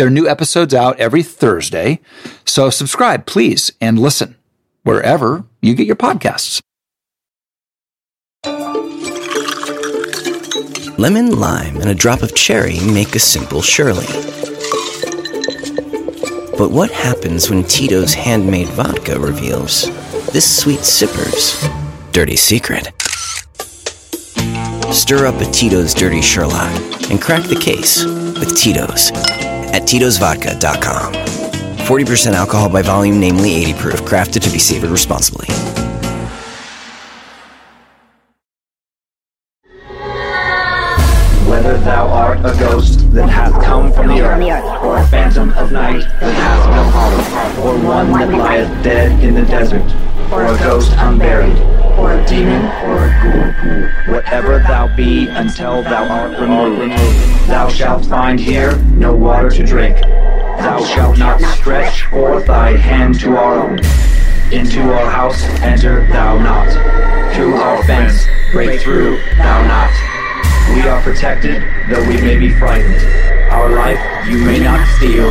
There are new episodes out every Thursday. So subscribe, please, and listen wherever you get your podcasts. Lemon, lime, and a drop of cherry make a simple Shirley. But what happens when Tito's handmade vodka reveals this sweet sipper's dirty secret? Stir up a Tito's Dirty Sherlock and crack the case with Tito's at Tito'sVodka.com. 40% alcohol by volume, namely 80 proof, crafted to be savored responsibly. Whether thou art a ghost that hath come from the earth, or a phantom of night that hath no heart, or one that lieth dead in the desert, or a ghost unburied, or a demon, or a ghoul, whatever thou be until thou art removed, thou shalt find here no water to drink. Thou shalt not stretch forth thy hand to our own. Into our house enter thou not. Through our fence break through thou not. We are protected, though we may be frightened. Our life you may not steal,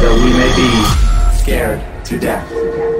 though we may be scared to death.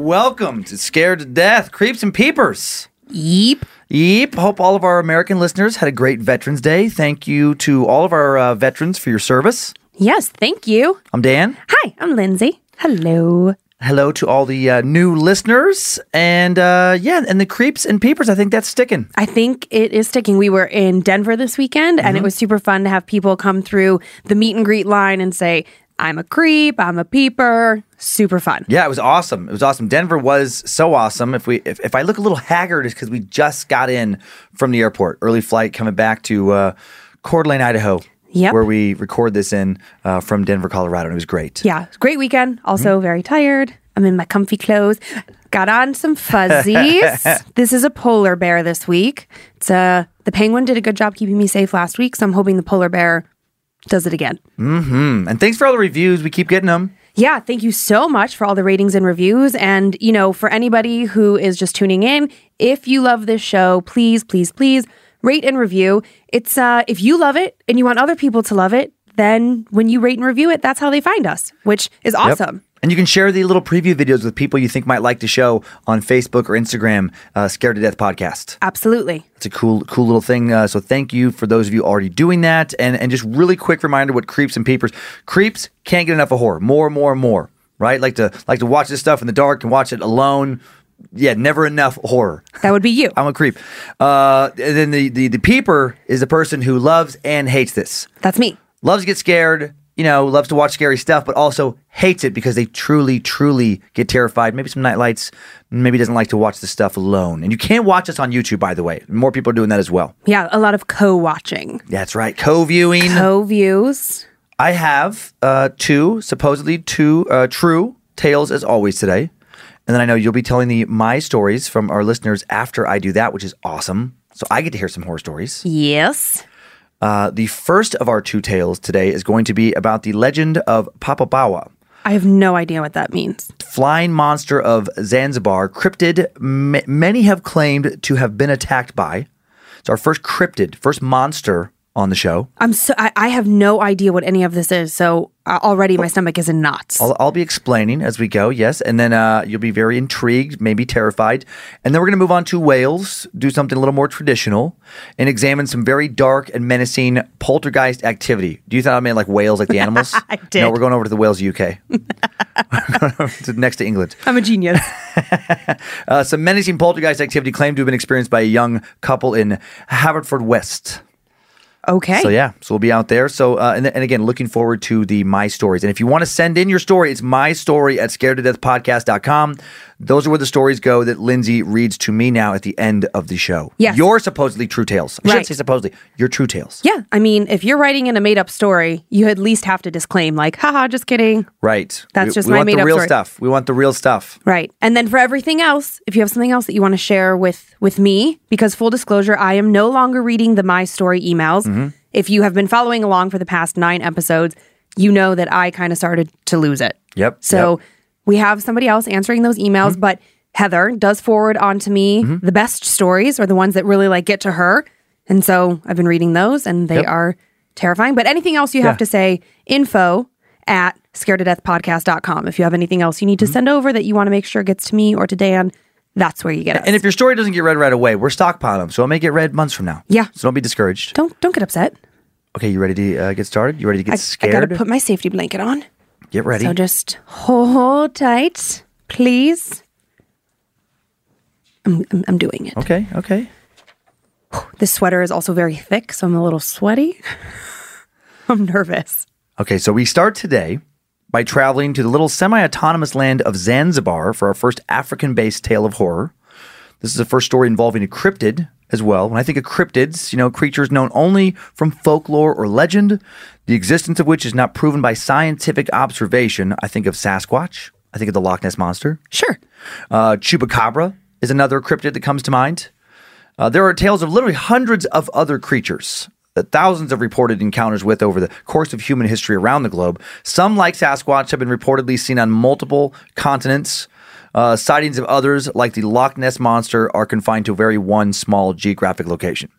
Welcome to Scared to Death, Creeps and Peepers. Yeep. Yeep. Hope all of our American listeners had a great Veterans Day. Thank you to all of our uh, veterans for your service. Yes, thank you. I'm Dan. Hi, I'm Lindsay. Hello. Hello to all the uh, new listeners. And uh, yeah, and the Creeps and Peepers, I think that's sticking. I think it is sticking. We were in Denver this weekend and it was super fun to have people come through the meet and greet line and say, I'm a creep, I'm a peeper. Super fun. Yeah, it was awesome. It was awesome. Denver was so awesome. If we if, if I look a little haggard, it's because we just got in from the airport. Early flight coming back to uh, Coeur d'Alene, Idaho. Yep. Where we record this in uh, from Denver, Colorado. And it was great. Yeah, great weekend. Also very tired. I'm in my comfy clothes. Got on some fuzzies. this is a polar bear this week. It's uh the penguin did a good job keeping me safe last week, so I'm hoping the polar bear does it again. Mm-hmm. And thanks for all the reviews. We keep getting them. Yeah, thank you so much for all the ratings and reviews. And, you know, for anybody who is just tuning in, if you love this show, please, please, please rate and review. It's uh if you love it and you want other people to love it, then when you rate and review it, that's how they find us, which is Yep. awesome. And you can share the little preview videos with people you think might like the show on Facebook or Instagram, uh, Scared to Death Podcast. Absolutely. It's a cool, cool little thing. Uh, so thank you for those of you already doing that. And and just really quick reminder: what creeps and peepers? Creeps can't get enough of horror. More, more, more. Right? Like to like to watch this stuff in the dark and watch it alone. Yeah, never enough horror. That would be you. I'm a creep. Uh, and then the, the the peeper is the person who loves and hates this. That's me. Loves to get scared. You know, loves to watch scary stuff, but also hates it because they truly, truly get terrified. Maybe some nightlights. Maybe doesn't like to watch the stuff alone. And you can't watch us on YouTube, by the way. More people are doing that as well. Yeah, a lot of co-watching. That's right. Co-viewing. Co-views. I have uh, two, supposedly two uh, true tales as always today. And then I know you'll be telling the my stories from our listeners after I do that, which is awesome. So I get to hear some horror stories. Yes. Uh, the first of our two tales today is going to be about the legend of Papabawa, I have no idea what that means. flying monster of Zanzibar, cryptid m- many have claimed to have been attacked by. It's our first cryptid, first monster on the show. I'm so I, I have no idea what any of this is. So uh, already my stomach is in knots. I'll, I'll be explaining as we go, yes. And then uh, you'll be very intrigued, maybe terrified. And then we're going to move on to Wales, do something a little more traditional, and examine some very dark and menacing poltergeist activity. Do you thought I meant like whales, like the animals? I did. No, we're going over to the Wales, UK. To next to England. I'm a genius. Uh, some menacing poltergeist activity claimed to have been experienced by a young couple in Haverfordwest. Okay. So yeah, so we'll be out there. So uh, and, and again, looking forward to the my stories. And if you want to send in your story, it's my story at scared to death podcast.com. Those are where the stories go that Lindsay reads to me now at the end of the show. Yes. Your supposedly true tales. I Right. shouldn't say supposedly. Your true tales. Yeah. I mean, if you're writing in a made up story, you at least have to disclaim, like, haha, just kidding. Right. That's we, just we my want the real story. stuff. We want the real stuff. Right. And then for everything else, if you have something else that you want to share with with me, because full disclosure, I am no longer reading the My Story emails. Mm-hmm. If you have been following along for the past nine episodes, you know that I kind of started to lose it. Yep, So yep. Mm-hmm. we have somebody else answering those emails, but Heather does forward on to me the best stories or the ones that really like get to her. And so I've been reading those and they Yep. are terrifying. But anything else you have to say, info at scared to death podcast.com. If you have anything else you need to Mm-hmm. send over that you want to make sure gets to me or to Dan, that's where you get it. And if your story doesn't get read right away, we're stockpiling them. So it may get read months from now. Yeah. So don't be discouraged. don't don't get upset. Okay, you ready to uh, get started? You ready to get I, I gotta put my safety blanket on. get ready. So just hold tight, please. I'm, I'm, I'm doing it. okay, okay. This sweater is also very thick, so I'm a little sweaty. I'm nervous. Okay, so we start today by traveling to the little semi autonomous land of Zanzibar for our first African based tale of horror. This is the first story involving a cryptid as well. When I think of cryptids, you know, creatures known only from folklore or legend, the existence of which is not proven by scientific observation, I think of Sasquatch. I think of the Loch Ness Monster. Sure. Uh, Chupacabra is another cryptid that comes to mind. Uh, there are tales of literally hundreds of other creatures thousands of reported encounters with over the course of human history around the globe. Some, like Sasquatch, have been reportedly seen on multiple continents. Uh, sightings of others, like the Loch Ness Monster, are confined to a very one small geographic location.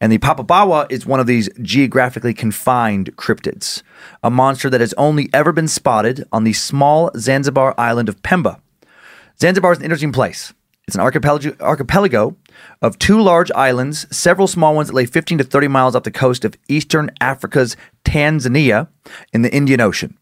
And the Papabawa is one of these geographically confined cryptids, a monster that has only ever been spotted on the small Zanzibar island of Pemba. Zanzibar is an interesting place. It's an archipelago, archipelago of two large islands, several small ones that lay 15 to 30 miles off the coast of eastern Africa's Tanzania in the Indian Ocean.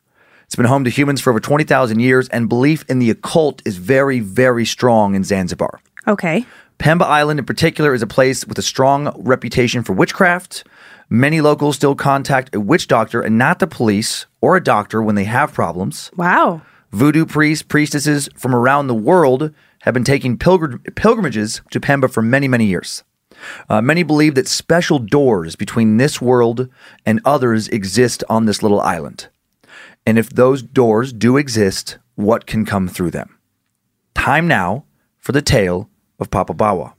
It's been home to humans for over 20,000 years, and belief in the occult is very, very strong in Zanzibar. Okay. Pemba Island, in particular, is a place with a strong reputation for witchcraft. Many locals still contact a witch doctor and not the police or a doctor when they have problems. Wow. Voodoo priests, priestesses from around the world have been taking pilgr- pilgrimages to Pemba for many, many years. Uh, many believe that special doors between this world and others exist on this little island. And if those doors do exist, what can come through them? Time now for the tale of Papa Bawa.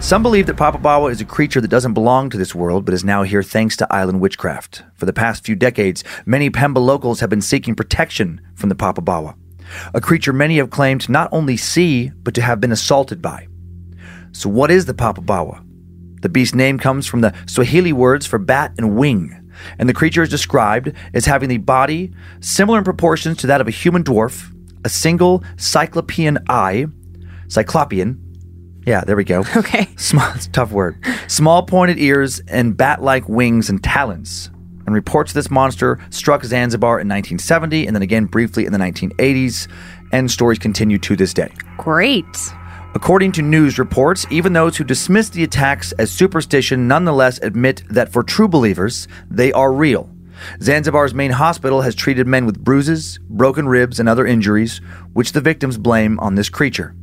Some believe that Papa Bawa is a creature that doesn't belong to this world, but is now here thanks to island witchcraft. For the past few decades, many Pemba locals have been seeking protection from the Papa Bawa, a creature many have claimed to not only see, but to have been assaulted by. So, what is the Papabawa? The beast's name comes from the Swahili words for bat and wing, and the creature is described as having the body similar in proportions to that of a human dwarf, a single cyclopean eye, cyclopean. Yeah, there we go. Okay. Small, tough word. Small pointed ears and bat like wings and talons. And reports this monster struck Zanzibar in 1970 and then again briefly in the 1980s. And stories continue to this day. Great. According to news reports, even those who dismiss the attacks as superstition nonetheless admit that for true believers, they are real. Zanzibar's main hospital has treated men with bruises, broken ribs, and other injuries, which the victims blame on this creature.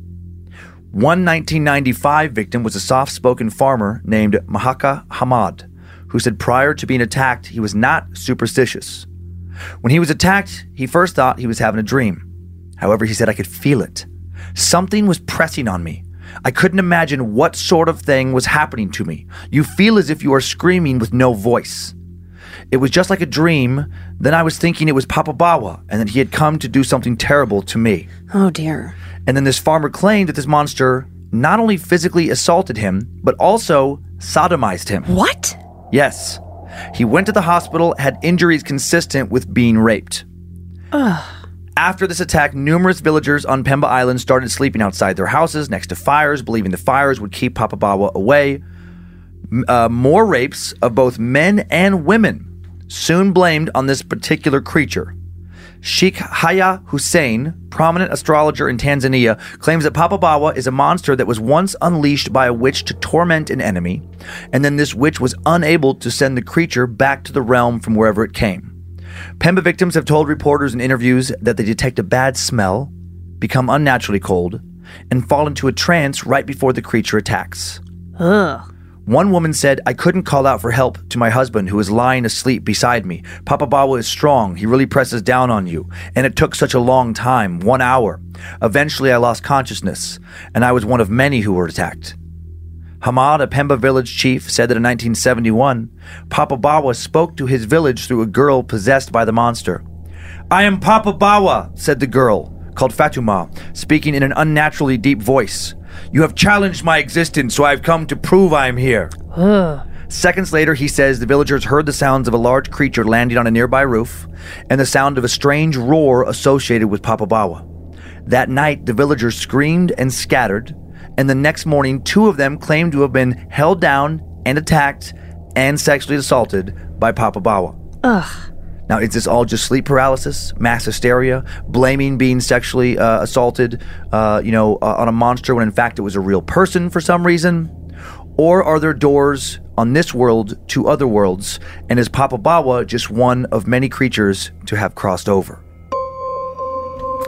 One 1995 victim was a soft spoken farmer named Mahaka Hamad, who said prior to being attacked, he was not superstitious. When he was attacked, he first thought he was having a dream. However, he said, I could feel it. Something was pressing on me. I couldn't imagine what sort of thing was happening to me. You feel as if you are screaming with no voice. It was just like a dream. Then I was thinking it was Papa Bawa and that he had come to do something terrible to me. Oh dear. And then this farmer claimed that this monster not only physically assaulted him, but also sodomized him. What? Yes. He went to the hospital, had injuries consistent with being raped. After this attack, numerous villagers on Pemba Island started sleeping outside their houses next to fires, believing the fires would keep Papa Bawa away. Uh, more rapes of both men and women soon blamed on this particular creature. Sheikh Haya Hussein, prominent astrologer in Tanzania, claims that Papa Bawa is a monster that was once unleashed by a witch to torment an enemy, and then this witch was unable to send the creature back to the realm from wherever it came. Pemba victims have told reporters in interviews that they detect a bad smell, become unnaturally cold, and fall into a trance right before the creature attacks. Ugh. One woman said, I couldn't call out for help to my husband who was lying asleep beside me. Papa Bawa is strong. He really presses down on you. And it took such a long time one hour. Eventually, I lost consciousness, and I was one of many who were attacked. Hamad, a Pemba village chief, said that in 1971, Papa Bawa spoke to his village through a girl possessed by the monster. I am Papa Bawa, said the girl, called Fatuma, speaking in an unnaturally deep voice. You have challenged my existence, so I've come to prove I am here. Seconds later, he says the villagers heard the sounds of a large creature landing on a nearby roof and the sound of a strange roar associated with Papa Bawa. That night, the villagers screamed and scattered, and the next morning, two of them claimed to have been held down and attacked and sexually assaulted by Papa Bawa. Ugh. Now, is this all just sleep paralysis, mass hysteria, blaming being sexually uh, assaulted, uh, you know, uh, on a monster when in fact it was a real person for some reason? Or are there doors on this world to other worlds, and is Papa Bawa just one of many creatures to have crossed over?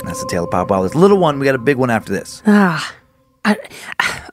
That's the tale of Papa Bawa. This little one, we got a big one after this. Ah. I,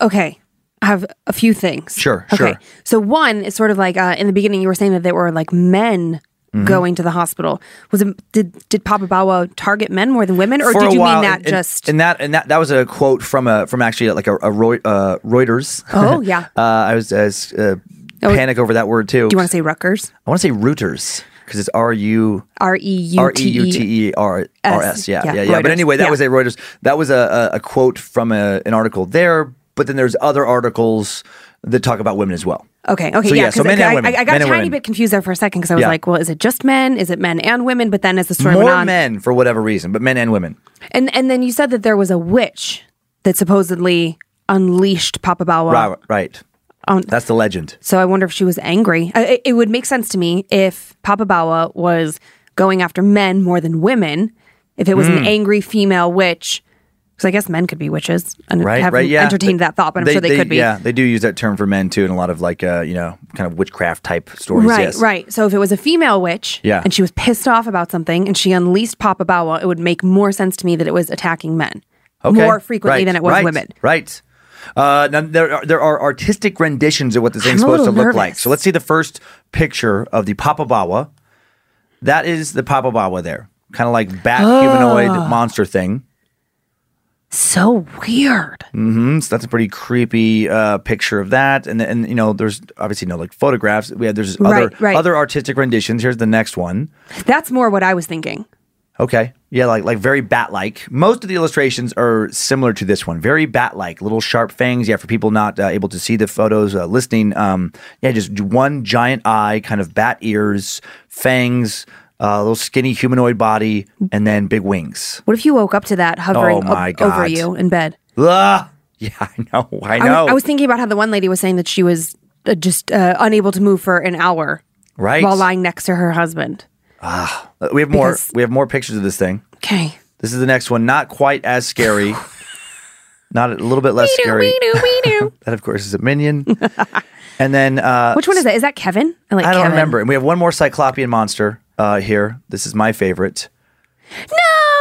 okay. I have a few things. Sure, okay. sure. So one is sort of like uh, in the beginning you were saying that there were like men Mm-hmm. going to the hospital. Was it did did Papa Bawa target men more than women, or For did you while, mean that and- just? and that and that that was a quote from a from actually like a, a Roy, uh, Reuters. Oh, yeah. uh, I was, I was uh, Oh, panic over that word too. do you want to say Rutgers? I want to say Reuters because it's R U R E U T E. E R R S. Yeah, Yeah, yeah, yeah. But anyway, that Yeah. was a Reuters. That was a, a, a quote from a, an article there. But then there's other articles that talk about women as well. Okay, okay, So, yeah. yeah, so men and I, women. I, I got a tiny women. bit confused there for a second because I was Yeah. like, well, is it just men? Is it men and women? But then as the story went More on, men for whatever reason, but men and women. and and then you said that there was a witch that supposedly unleashed Papa Bawa. Right, right. On- That's the legend. So I wonder if she was angry. I- It, it would make sense to me if Papa Bawa was going after men more than women. If it was Hmm. an angry female witch, because I guess men could be witches. And Right, haven't right. Yeah. entertained that thought, but I'm sure they, could be. Yeah, they do use that term for men too, in a lot of like uh, you know, kind of witchcraft type stories. Right, yes. right. So if it was a female witch Yeah. and she was pissed off about something and she unleashed Papa Bawa, it would make more sense to me that it was attacking men Okay. more frequently right, than it was right, women. Right. Uh, now there are, there are artistic renditions of what this thing's I'm supposed to little look like. So let's see the first picture of the Papa Bawa. That is the Papa Bawa there, kind of like bat humanoid Oh. monster thing. So weird. Mm-hmm. so that's a pretty creepy uh, picture of that. And and you know, there's obviously no like photographs. We have there's other Right, right. other artistic renditions. Here's the next one. That's more what I was thinking. Okay. Yeah, like like very bat-like. Most of the illustrations are similar to this one. Very bat-like, little sharp fangs. Yeah, for people not uh, able to see the photos, uh, listening. Um, yeah, just one giant eye, kind of bat ears, fangs, uh, little skinny humanoid body, and then big wings. What if you woke up to that hovering Oh my o- over you in bed? Ah, yeah, I know. I I know. was, I was thinking about how the one lady was saying that she was uh, just uh, unable to move for an hour right. while lying next to her husband. Uh, we have more. because- We have more pictures of this thing. Okay. This is the next one. Not quite as scary. Not a little bit less We do, scary. we do, we do. That, of course, is a minion. and then uh, Which one is that? Is that Kevin? I like I don't Kevin. remember. And we have one more Cyclopean monster uh, here. This is my favorite.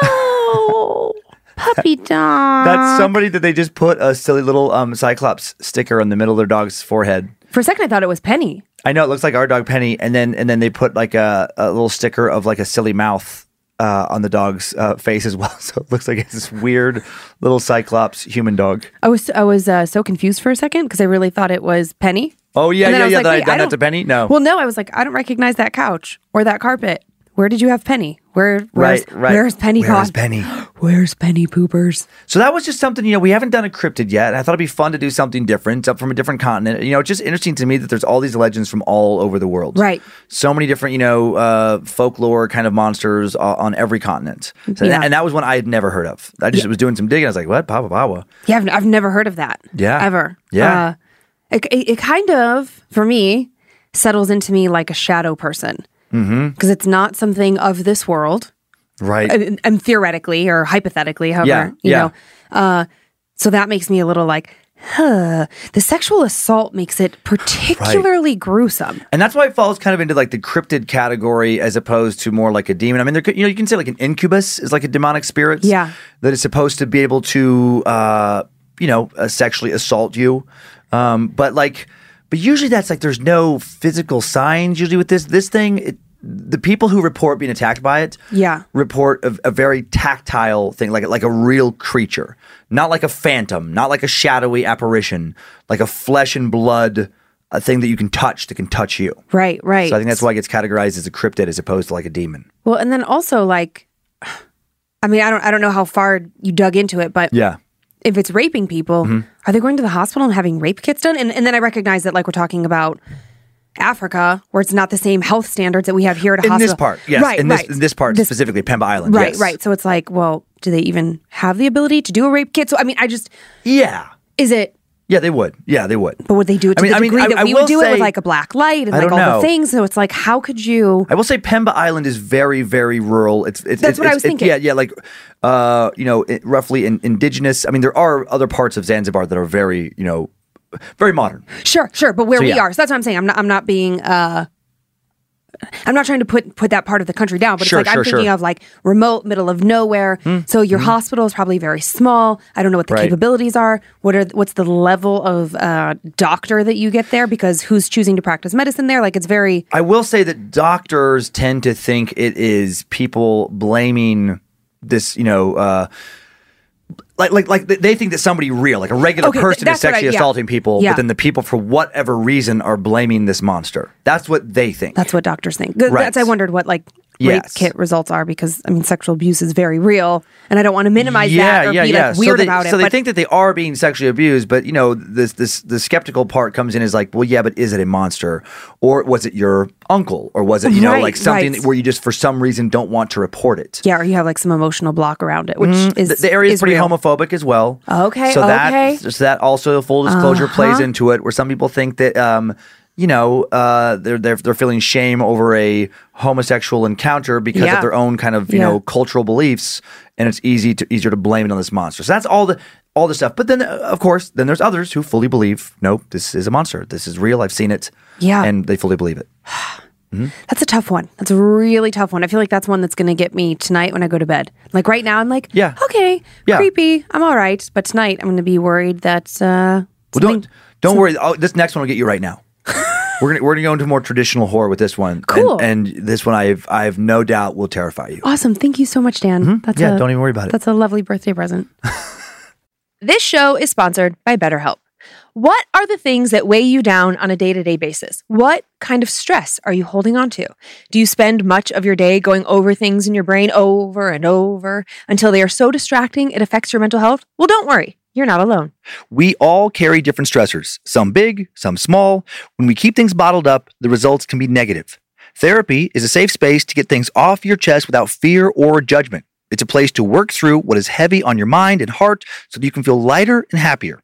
No, puppy dog. That's somebody that they just put a silly little um, Cyclops sticker on the middle of their dog's forehead. For a second, I thought it was Penny. I know it looks like our dog Penny, and then and then they put like a, a little sticker of like a silly mouth uh, on the dog's uh, face as well. So it looks like it's this weird little Cyclops human dog. I was I was uh, so confused for a second because I really thought it was Penny. Oh yeah, yeah, I yeah. like, that I'd done I that to Penny. No. Well, no, I was like, I don't recognize that couch or that carpet. Where did you have Penny? Where? Where's, Right, right. Where's Penny? Where's? Penny? Where's Penny poopers? So that was just something, you know, we haven't done a cryptid yet. I thought it'd be fun to do something different up from a different continent. You know, it's just interesting to me that there's all these legends from all over the world. Right. So many different, you know, uh, folklore kind of monsters uh, on every continent. So Yeah. And that was one I had never heard of. I just was doing some digging. I was like, what? Papa Bawa. Yeah, I've, I've never heard of that. Yeah. ever. Yeah. Uh, it, it, kind of for me settles into me like a shadow person because Mm-hmm. it's not something of this world. Right. and, and theoretically or hypothetically, however, Yeah, you yeah. know. Uh, so that makes me a little like, huh. The sexual assault makes it particularly gruesome. And that's why it falls kind of into like the cryptid category as opposed to more like a demon. I mean, there could, you know, you can say like an incubus is like a demonic spirit. Yeah. That is supposed to be able to, uh, you know, uh, sexually assault you. Um, but like, but usually that's like there's no physical signs usually with this. This thing, it, the people who report being attacked by it, Yeah. report a, a very tactile thing, like like a real creature, not like a phantom, not like a shadowy apparition, like a flesh and blood, a thing that you can touch that can touch you. Right, right. So I think that's why it gets categorized as a cryptid as opposed to like a demon. Well, and then also like, I mean, I don't, I don't know how far you dug into it, but Yeah. If it's raping people, Mm-hmm. are they going to the hospital and having rape kits done? And, and then I recognize that like we're talking about Africa, where it's not the same health standards that we have here at a In hospital. this part, yes. right, in this right. in this part This- specifically, Pemba Island. right, yes. right. So it's like, well, do they even have the ability to do a rape kit? So I mean, I just Yeah. is it. Yeah, they would. Yeah, they would. But would they do it to I mean- the I mean, degree I- that I we will would do it say- with like a black light and I like all know. the things? So it's like, how could you? I will say Pemba Island is very, very rural. It's, it's That's it's, what I was thinking. yeah, yeah, like uh, you know, it, roughly in, indigenous. I mean, there are other parts of Zanzibar that are very, you know, very modern. Sure, sure. But where So, we yeah. are, so that's what I'm saying. I'm not. I'm not being. uh I'm not trying to put put that part of the country down, but Sure, it's like sure, I'm thinking sure. Of like remote, middle of nowhere. So your hospital is probably very small. I don't know what the Right. capabilities are. What are what's the level of uh, doctor that you get there? Because who's choosing to practice medicine there? Like it's very I will say that doctors tend to think it is people blaming this, you know, uh, like like like they think that somebody real, like a regular Okay, th- person, is that's what I- sexually yeah. assaulting people, Yeah. but then the people, for whatever reason, are blaming this monster. That's what they think. that's what doctors think. Right. That's I wondered what like rape kit results are because I mean sexual abuse is very real, and I don't want to minimize that or be like weird so they, about it. So they think that they are being sexually abused, but you know, this this the skeptical part comes in is like, well, yeah, but is it a monster, or was it your uncle, or was it you know Right, like something right. where you just for some reason don't want to report it? yeah, or you have like some emotional block around it, which is Mm, the, the area is pretty real. homophobic as well. Okay, so that okay. so that also full disclosure plays into it, where some people think that um, you know uh, they're they're they're feeling shame over a homosexual encounter because Yeah. of their own kind of you Yeah. know cultural beliefs, and it's easy to easier to blame it on this monster. So that's all the all the stuff. But then uh, of course then there's others who fully believe no, this is a monster. This is real. I've seen it. Yeah. and they fully believe it. That's a tough one. That's a really tough one. I feel like that's one that's going to get me tonight when I go to bed. Like right now, I'm like, Yeah. okay, Yeah. creepy. I'm all right. But tonight, I'm going to be worried that. Uh, Well, don't don't worry. Oh, this next one will get you right now. We're gonna we're gonna go into more traditional horror with this one. Cool. And, and this one, I've I have no doubt will terrify you. Awesome. Thank you so much, Dan. That's Mm-hmm. Yeah, a- don't even worry about it. That's a lovely birthday present. this show is sponsored by BetterHelp. What are the things that weigh you down on a day to day basis? What kind of stress are you holding on to? Do you spend much of your day going over things in your brain over and over until they are so distracting it affects your mental health? Well, don't worry. You're not alone. We all carry different stressors, some big, some small. When we keep things bottled up, the results can be negative. Therapy is a safe space to get things off your chest without fear or judgment. It's a place to work through what is heavy on your mind and heart so that you can feel lighter and happier.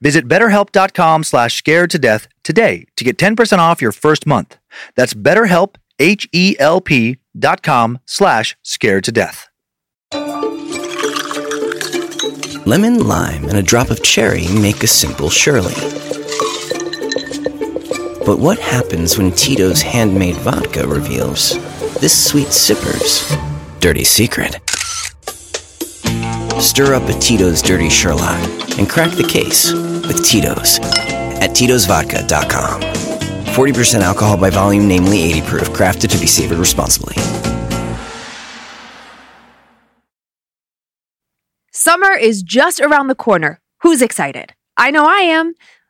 Visit betterhelp.com slash scared to death today to get 10% off your first month. That's betterhelp, H-E-L-P dot com slash scared to death. Lemon, lime, and a drop of cherry make a simple Shirley. But what happens when Tito's handmade vodka reveals this sweet sipper's dirty secret? Stir up a Tito's Dirty Sherlock and crack the case with Tito's at Tito'sVodka.com. 40% alcohol by volume, namely 80 proof, crafted to be savored responsibly. Summer is just around the corner. Who's excited? I know I am.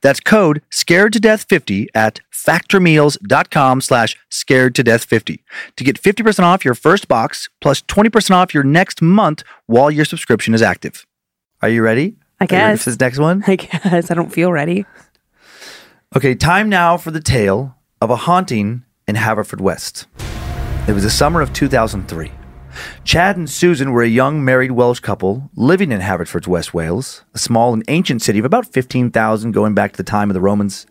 That's code scared to death 50 at factormeals.com slash scared to death 50 to get 50% off your first box plus 20% off your next month while your subscription is active. Are you ready? I ready guess. for this next one? I guess I don't feel ready. Okay, time now for the tale of a haunting in Haverfordwest. It was the summer of 2003. Chad and Susan were a young married Welsh couple living in Haverford's West Wales, a small and ancient city of about 15,000 going back to the time of the Romans.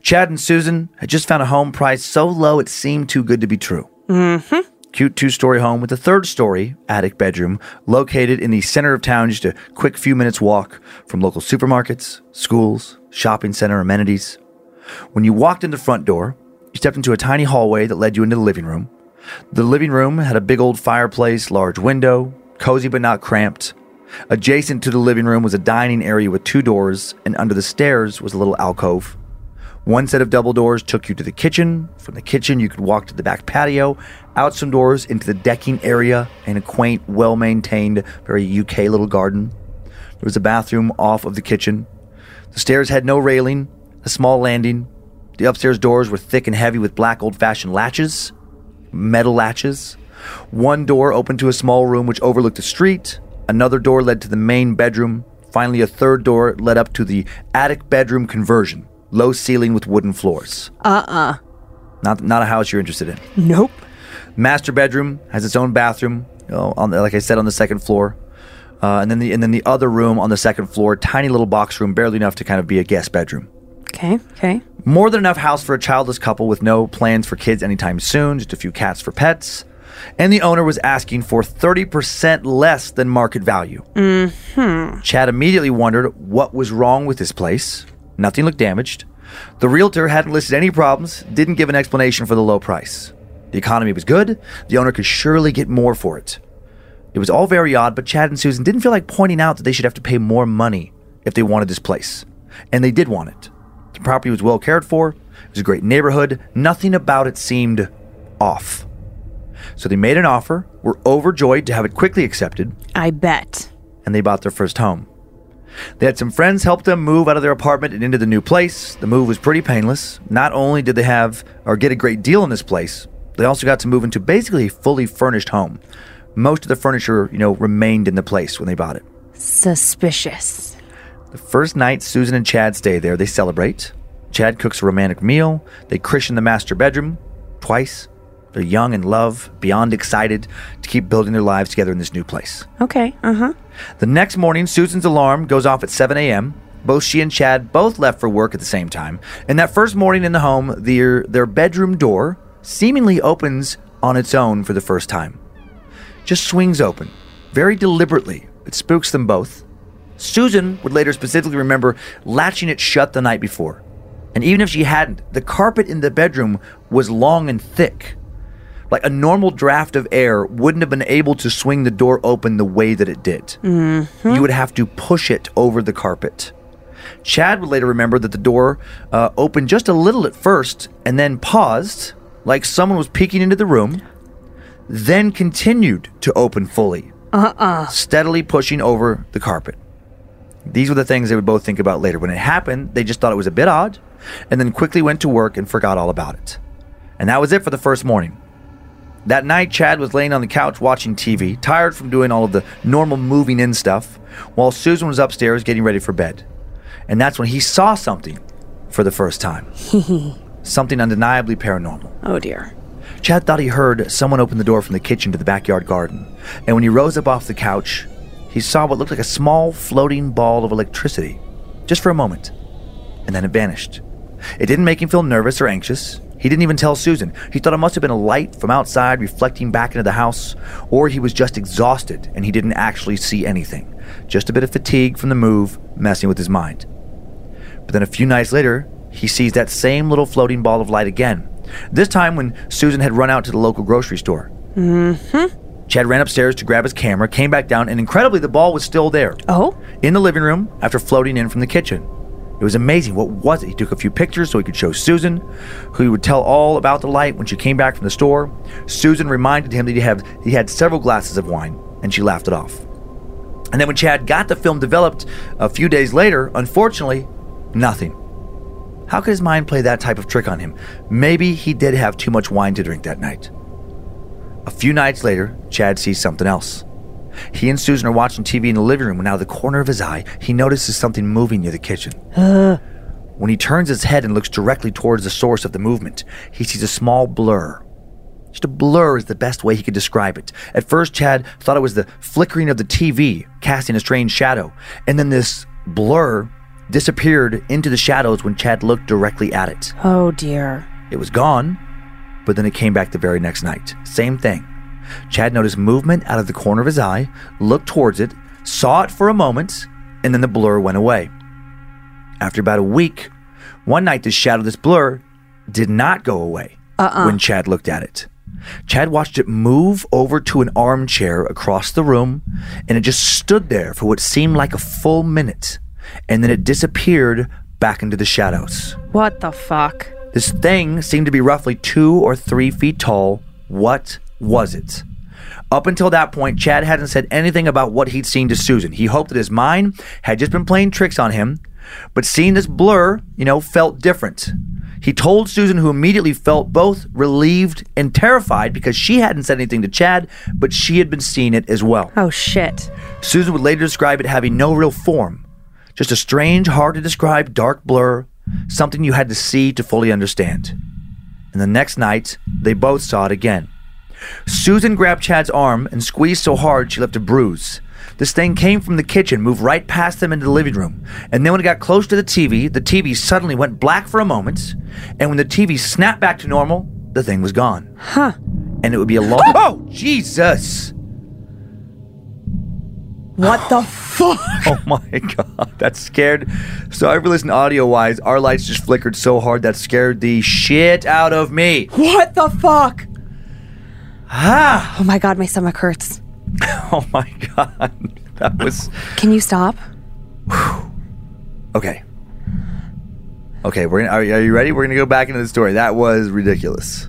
Chad and Susan had just found a home priced so low it seemed too good to be true. Mm-hmm. Cute two story home with a third story attic bedroom located in the center of town, just a quick few minutes walk from local supermarkets, schools, shopping center amenities. When you walked in the front door, you stepped into a tiny hallway that led you into the living room. The living room had a big old fireplace, large window, cozy but not cramped. Adjacent to the living room was a dining area with two doors, and under the stairs was a little alcove. One set of double doors took you to the kitchen. From the kitchen, you could walk to the back patio, out some doors into the decking area, and a quaint, well maintained, very UK little garden. There was a bathroom off of the kitchen. The stairs had no railing, a small landing. The upstairs doors were thick and heavy with black old fashioned latches, metal latches. One door opened to a small room which overlooked the street. Another door led to the main bedroom. Finally, a third door led up to the attic bedroom conversion, low ceiling with wooden floors. Uh uh Not, not a house you're interested in. Nope. Master bedroom has its own bathroom, you know, on the, like I said, on the second floor. Uh, and then the and then the other room on the second floor, tiny little box room, barely enough to kind of be a guest bedroom. Okay, okay. More than enough house for a childless couple with no plans for kids anytime soon, just a few cats for pets. And the owner was asking for 30% less than market value. Mm-hmm. Chad immediately wondered what was wrong with this place. Nothing looked damaged. The realtor hadn't listed any problems, didn't give an explanation for the low price. The economy was good, the owner could surely get more for it. It was all very odd, but Chad and Susan didn't feel like pointing out that they should have to pay more money if they wanted this place. And they did want it. Property was well cared for, it was a great neighborhood, nothing about it seemed off. So they made an offer, were overjoyed to have it quickly accepted, I bet. and they bought their first home. They had some friends help them move out of their apartment and into the new place. The move was pretty painless. Not only did they have or get a great deal in this place, they also got to move into basically a fully furnished home. Most of the furniture, you know, remained in the place when they bought it. Suspicious. The first night Susan and Chad stay there, they celebrate. Chad cooks a romantic meal. They christen the master bedroom twice. They're young in love, beyond excited to keep building their lives together in this new place. Okay, uh huh. The next morning, Susan's alarm goes off at 7 a.m. Both she and Chad both left for work at the same time. And that first morning in the home, their, their bedroom door seemingly opens on its own for the first time. Just swings open, very deliberately. It spooks them both. Susan would later specifically remember latching it shut the night before. And even if she hadn't, the carpet in the bedroom was long and thick. Like a normal draft of air wouldn't have been able to swing the door open the way that it did. You would have to push it over the carpet. Chad would later remember that the door uh, opened just a little at first and then paused, like someone was peeking into the room, then continued to open fully, uh-uh. steadily pushing over the carpet. These were the things they would both think about later. When it happened, they just thought it was a bit odd, and then quickly went to work and forgot all about it. And that was it for the first morning. That night, Chad was laying on the couch watching TV, tired from doing all of the normal moving in stuff, while Susan was upstairs getting ready for bed. And that's when he saw something for the first time. something undeniably paranormal. Oh dear. Chad thought he heard someone open the door from the kitchen to the backyard garden. And when he rose up off the couch, he saw what looked like a small floating ball of electricity, just for a moment. And then it vanished. It didn't make him feel nervous or anxious. He didn't even tell Susan. He thought it must have been a light from outside reflecting back into the house, or he was just exhausted and he didn't actually see anything. Just a bit of fatigue from the move messing with his mind. But then a few nights later, he sees that same little floating ball of light again. This time when Susan had run out to the local grocery store. Mm-hmm. Chad ran upstairs to grab his camera, came back down, and incredibly, the ball was still there. Oh? In the living room after floating in from the kitchen. It was amazing. What was it? He took a few pictures so he could show Susan, who he would tell all about the light when she came back from the store. Susan reminded him that he had, he had several glasses of wine, and she laughed it off. And then when Chad got the film developed a few days later, unfortunately, nothing. How could his mind play that type of trick on him? Maybe he did have too much wine to drink that night. A few nights later, Chad sees something else. He and Susan are watching TV in the living room when out of the corner of his eye, he notices something moving near the kitchen. when he turns his head and looks directly towards the source of the movement, he sees a small blur. Just a blur is the best way he could describe it. At first, Chad thought it was the flickering of the TV casting a strange shadow, and then this blur disappeared into the shadows when Chad looked directly at it. Oh dear. It was gone, but then it came back the very next night. Same thing. Chad noticed movement out of the corner of his eye, looked towards it, saw it for a moment, and then the blur went away. After about a week, one night this shadow, this blur, did not go away uh-uh. when Chad looked at it. Chad watched it move over to an armchair across the room, and it just stood there for what seemed like a full minute, and then it disappeared back into the shadows. What the fuck? This thing seemed to be roughly two or three feet tall. What was it? Up until that point, Chad hadn't said anything about what he'd seen to Susan. He hoped that his mind had just been playing tricks on him, but seeing this blur, you know, felt different. He told Susan, who immediately felt both relieved and terrified because she hadn't said anything to Chad, but she had been seeing it as well. Oh shit. Susan would later describe it having no real form, just a strange, hard to describe dark blur, something you had to see to fully understand. And the next night, they both saw it again. Susan grabbed Chad's arm and squeezed so hard she left a bruise. This thing came from the kitchen, moved right past them into the living room. And then when it got close to the TV, the TV suddenly went black for a moment. And when the TV snapped back to normal, the thing was gone. Huh. And it would be a long. Oh, Jesus! What the fuck? Oh my god, that scared. So I've listened audio wise. Our lights just flickered so hard that scared the shit out of me. What the fuck? Ah! Oh my god, my stomach hurts. Oh my god, that was Can you stop? okay. Okay, we're gonna. Are, are you ready? We're gonna go back into the story. That was ridiculous.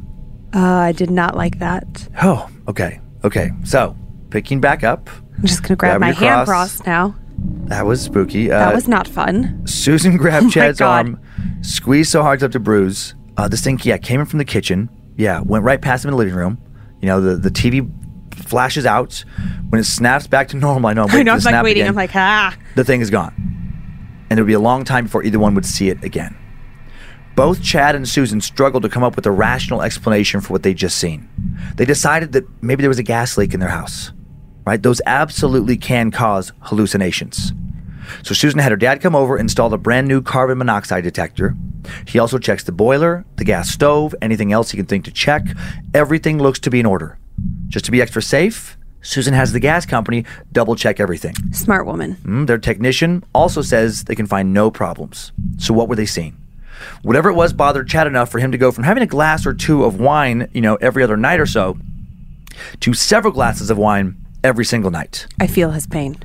Uh, I did not like that. Oh, okay, okay. So picking back up, I'm just gonna grab Grab my hand cross. cross now. that was spooky. Uh, That was not fun. Susan grabbed my Chad's arm, squeezed so hard it's up to bruise. Uh, this thing, yeah, came in from the kitchen. Yeah, went right past him in the living room. You know, the, the TV flashes out. When it snaps back to normal, I know I'm I waiting know. I'm like waiting. again. I'm like, ah. the thing is gone. And it would be a long time before either one would see it again. Both Chad and Susan struggled to come up with a rational explanation for what they'd just seen. They decided that maybe there was a gas leak in their house. Right? Those absolutely can cause hallucinations. So Susan had her dad come over install a brand new carbon monoxide detector. He also checks the boiler, the gas stove, anything else he can think to check. Everything looks to be in order. Just to be extra safe, Susan has the gas company double check everything. Smart woman. Mm, their technician also says they can find no problems. So what were they seeing? Whatever it was bothered Chad enough for him to go from having a glass or two of wine, you know, every other night or so, to several glasses of wine every single night. I feel his pain.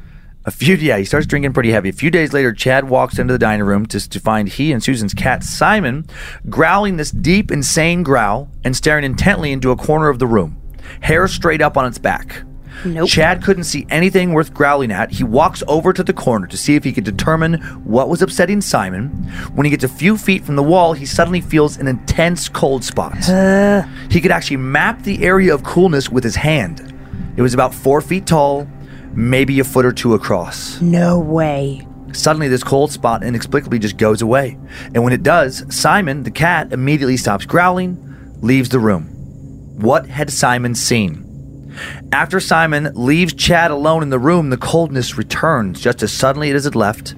A few, yeah, he starts drinking pretty heavy. A few days later, Chad walks into the dining room to, to find he and Susan's cat Simon growling this deep, insane growl and staring intently into a corner of the room, hair straight up on its back. Nope. Chad couldn't see anything worth growling at. He walks over to the corner to see if he could determine what was upsetting Simon. When he gets a few feet from the wall, he suddenly feels an intense cold spot. Uh. He could actually map the area of coolness with his hand. It was about four feet tall, maybe a foot or two across. No way. Suddenly, this cold spot inexplicably just goes away. And when it does, Simon, the cat, immediately stops growling, leaves the room. What had Simon seen? After Simon leaves Chad alone in the room, the coldness returns just as suddenly as it left.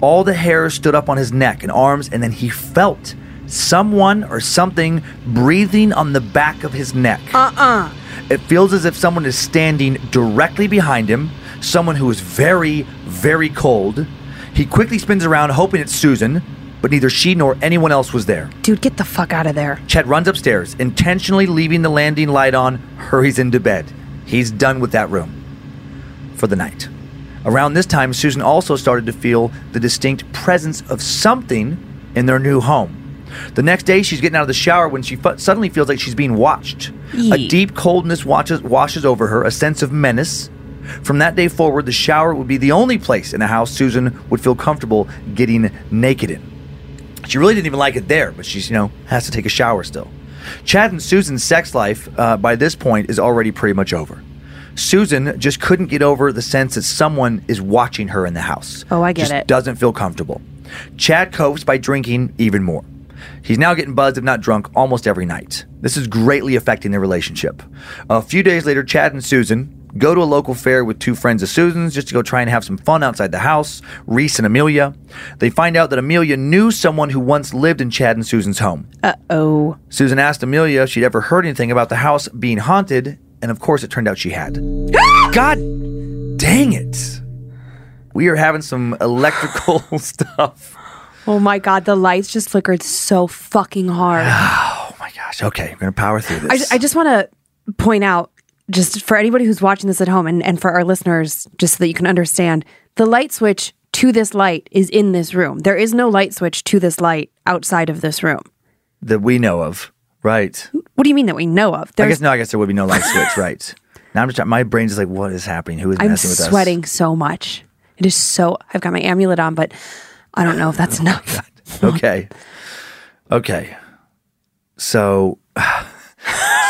All the hairs stood up on his neck and arms, and then he felt someone or something breathing on the back of his neck. Uh uh It feels as if someone is standing directly behind him, someone who is very, very cold. He quickly spins around, hoping it's Susan, but neither she nor anyone else was there. Dude, get the fuck out of there. Chet runs upstairs, intentionally leaving the landing light on, hurries into bed. He's done with that room for the night. Around this time, Susan also started to feel the distinct presence of something in their new home. The next day, she's getting out of the shower when she fu- suddenly feels like she's being watched. A deep coldness watches, washes over her, a sense of menace. From that day forward, the shower would be the only place in the house Susan would feel comfortable getting naked in. She really didn't even like it there, but she's, you know, has to take a shower still. Chad and Susan's sex life uh, by this point is already pretty much over. Susan just couldn't get over the sense that someone is watching her in the house. Oh, I get Just it. Doesn't feel comfortable. Chad copes by drinking even more. He's now getting buzzed, if not drunk, almost every night. This is greatly affecting their relationship. A few days later, Chad and Susan go to a local fair with two friends of Susan's just to go try and have some fun outside the house, Reese and Amelia. They find out that Amelia knew someone who once lived in Chad and Susan's home. Uh oh. Susan asked Amelia if she'd ever heard anything about the house being haunted, and of course it turned out she had. God dang it. We are having some electrical stuff. Oh my god, the lights just flickered so fucking hard. Oh my gosh. Okay, we're going to power through this. I, I just want to point out, just for anybody who's watching this at home and, and for our listeners, just so that you can understand, the light switch to this light is in this room. There is no light switch to this light outside of this room. that we know of. Right. What do you mean that we know of? I guess no, I guess there would be no light switch, right. Now I'm just my brain's just like, what is happening? Who is I'm messing with us? sweating so much. It is so. I've got my amulet on, but I don't know if that's enough. Okay. Okay. So,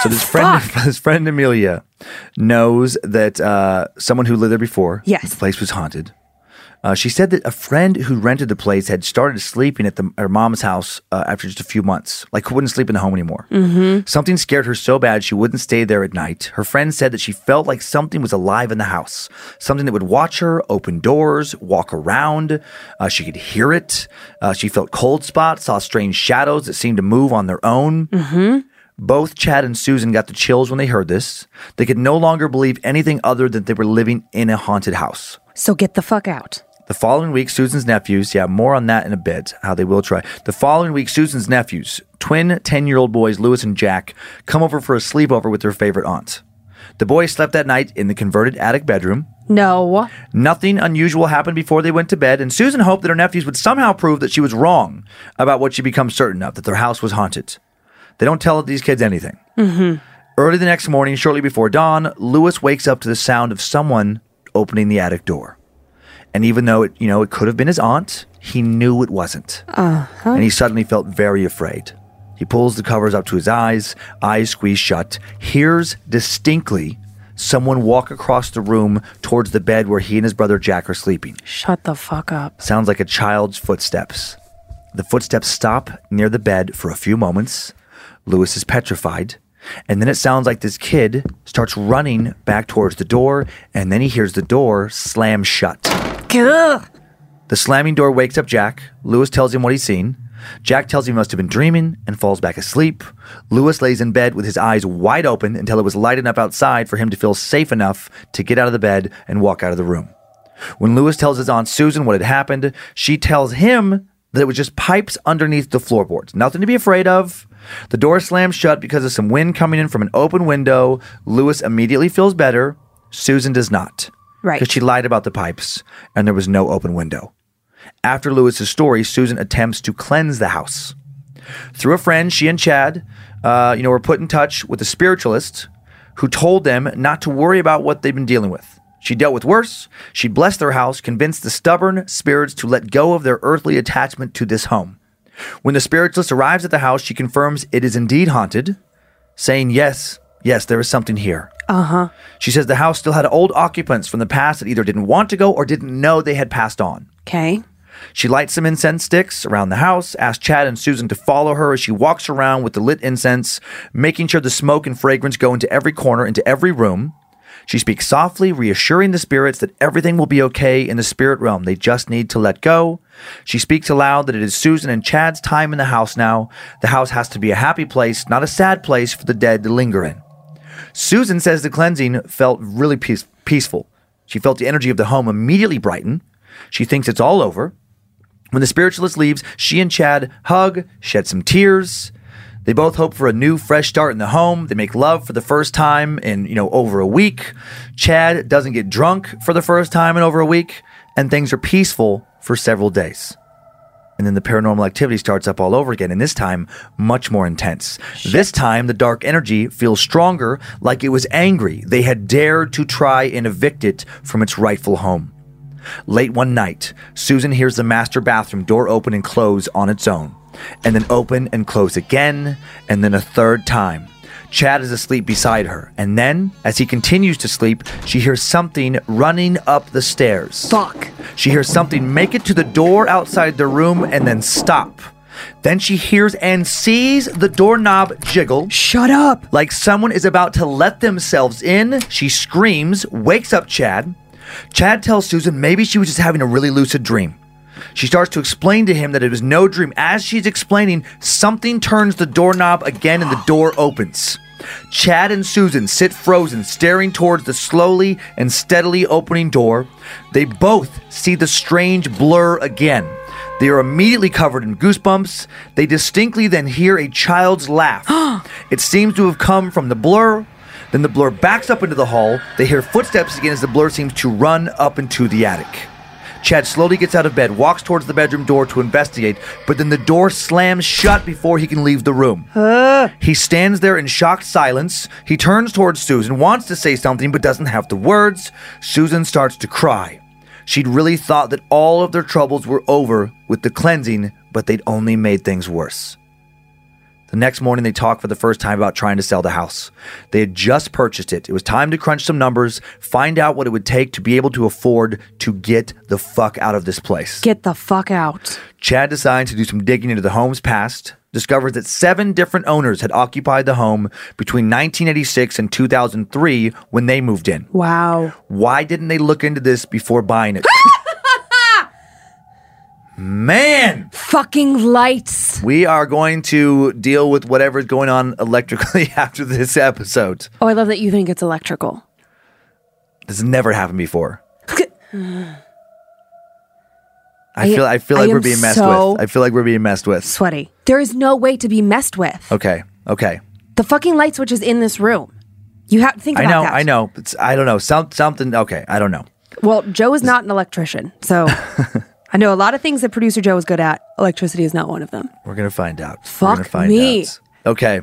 so this friend, this friend Amelia knows that uh, someone who lived there before. Yes. The place was haunted. Uh, she said that a friend who rented the place had started sleeping at the, her mom's house uh, after just a few months. Like, wouldn't sleep in the home anymore. Mm-hmm. Something scared her so bad she wouldn't stay there at night. Her friend said that she felt like something was alive in the house, something that would watch her, open doors, walk around. Uh, she could hear it. Uh, she felt cold spots, saw strange shadows that seemed to move on their own. Both Chad and Susan got the chills when they heard this. They could no longer believe anything other than they were living in a haunted house. So get the fuck out. The following week, Susan's nephews, yeah, more on that in a bit, how they will try. The following week, Susan's nephews, twin 10 year old boys, Lewis and Jack, come over for a sleepover with their favorite aunt. The boys slept that night in the converted attic bedroom. No. Nothing unusual happened before they went to bed, and Susan hoped that her nephews would somehow prove that she was wrong about what she become certain of, that their house was haunted. They don't tell these kids anything. Mm-hmm. Early the next morning, shortly before dawn, Lewis wakes up to the sound of someone opening the attic door. And even though it, you know, it could have been his aunt, he knew it wasn't. Uh-huh. And he suddenly felt very afraid. He pulls the covers up to his eyes, eyes squeezed shut, hears distinctly someone walk across the room towards the bed where he and his brother Jack are sleeping. Shut the fuck up. Sounds like a child's footsteps. The footsteps stop near the bed for a few moments. Lewis is petrified. And then it sounds like this kid starts running back towards the door, and then he hears the door slam shut. The slamming door wakes up Jack. Lewis tells him what he's seen. Jack tells him he must have been dreaming and falls back asleep. Lewis lays in bed with his eyes wide open until it was light enough outside for him to feel safe enough to get out of the bed and walk out of the room. When Lewis tells his Aunt Susan what had happened, she tells him that it was just pipes underneath the floorboards. Nothing to be afraid of. The door slams shut because of some wind coming in from an open window. Lewis immediately feels better. Susan does not. Right. Because she lied about the pipes and there was no open window. After Lewis's story, Susan attempts to cleanse the house. Through a friend, she and Chad, uh, you know, were put in touch with a spiritualist who told them not to worry about what they've been dealing with. She dealt with worse. She blessed their house, convinced the stubborn spirits to let go of their earthly attachment to this home. When the spiritualist arrives at the house, she confirms it is indeed haunted, saying, Yes, yes, there is something here. Uh huh. She says the house still had old occupants from the past that either didn't want to go or didn't know they had passed on. Okay. She lights some incense sticks around the house, asks Chad and Susan to follow her as she walks around with the lit incense, making sure the smoke and fragrance go into every corner, into every room. She speaks softly, reassuring the spirits that everything will be okay in the spirit realm. They just need to let go. She speaks aloud that it is Susan and Chad's time in the house now. The house has to be a happy place, not a sad place for the dead to linger in. Susan says the cleansing felt really peace- peaceful. She felt the energy of the home immediately brighten. She thinks it's all over. When the spiritualist leaves, she and Chad hug, shed some tears. They both hope for a new, fresh start in the home. They make love for the first time in, you know, over a week. Chad doesn't get drunk for the first time in over a week, and things are peaceful for several days. And then the paranormal activity starts up all over again, and this time much more intense. This time, the dark energy feels stronger, like it was angry. They had dared to try and evict it from its rightful home. Late one night, Susan hears the master bathroom door open and close on its own, and then open and close again, and then a third time. Chad is asleep beside her, and then, as he continues to sleep, she hears something running up the stairs. Fuck. She hears something make it to the door outside the room and then stop. Then she hears and sees the doorknob jiggle. Shut up. Like someone is about to let themselves in. She screams, wakes up Chad. Chad tells Susan maybe she was just having a really lucid dream. She starts to explain to him that it was no dream. As she's explaining, something turns the doorknob again and the door opens. Chad and Susan sit frozen, staring towards the slowly and steadily opening door. They both see the strange blur again. They are immediately covered in goosebumps. They distinctly then hear a child's laugh. it seems to have come from the blur. Then the blur backs up into the hall. They hear footsteps again as the blur seems to run up into the attic. Chad slowly gets out of bed, walks towards the bedroom door to investigate, but then the door slams shut before he can leave the room. He stands there in shocked silence. He turns towards Susan, wants to say something, but doesn't have the words. Susan starts to cry. She'd really thought that all of their troubles were over with the cleansing, but they'd only made things worse. The next morning, they talked for the first time about trying to sell the house. They had just purchased it. It was time to crunch some numbers, find out what it would take to be able to afford to get the fuck out of this place. Get the fuck out. Chad decides to do some digging into the home's past, discovers that seven different owners had occupied the home between 1986 and 2003 when they moved in. Wow. Why didn't they look into this before buying it? Man, Fucking lights. we are going to deal with whatever's going on electrically after this episode. Oh, I love that you think it's electrical. This has never happened before. I feel I feel I like we're being messed so- with. I feel like we're being messed with. Sweaty. There is no way to be messed with. Okay. Okay. The fucking light switch is in this room. You have to think I know. that. I know. It's, I don't know. Some, something. Okay. I don't know. Well, Joe is not an electrician, so I know a lot of things that producer Joe is good at. Electricity is not one of them. We're gonna find out. We're Fuck gonna find me. out. Okay.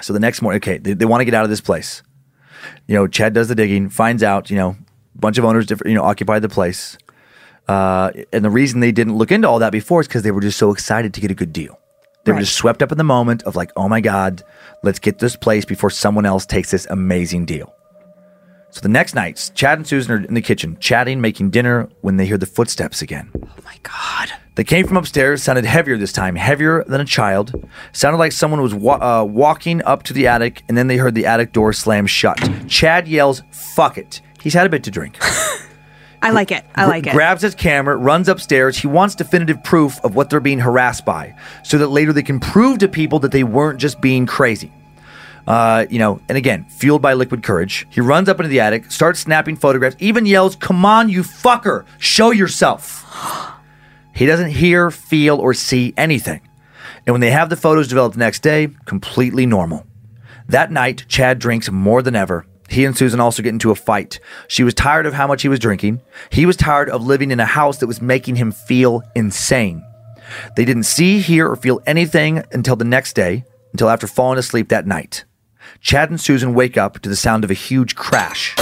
So the next morning, okay, they, they want to get out of this place. You know, Chad does the digging, finds out, you know, a bunch of owners, different, you know, occupied the place. Uh, and the reason they didn't look into all that before is because they were just so excited to get a good deal. They were just swept up in the moment of like, oh my God, let's get this place before someone else takes this amazing deal. So the next night, Chad and Susan are in the kitchen, chatting, making dinner, when they hear the footsteps again. Oh my god. They came from upstairs, sounded heavier this time, heavier than a child. Sounded like someone was wa- uh, walking up to the attic, and then they heard the attic door slam shut. Chad yells, Fuck it. He's had a bit to drink. I like it. I like it. Grabs his camera, runs upstairs. He wants definitive proof of what they're being harassed by, so that later they can prove to people that they weren't just being crazy. Uh, you know, and again, fueled by liquid courage, he runs up into the attic, starts snapping photographs, even yells, Come on, you fucker, show yourself. He doesn't hear, feel, or see anything. And when they have the photos developed the next day, completely normal. That night, Chad drinks more than ever. He and Susan also get into a fight. She was tired of how much he was drinking. He was tired of living in a house that was making him feel insane. They didn't see, hear, or feel anything until the next day, until after falling asleep that night. Chad and Susan wake up to the sound of a huge crash.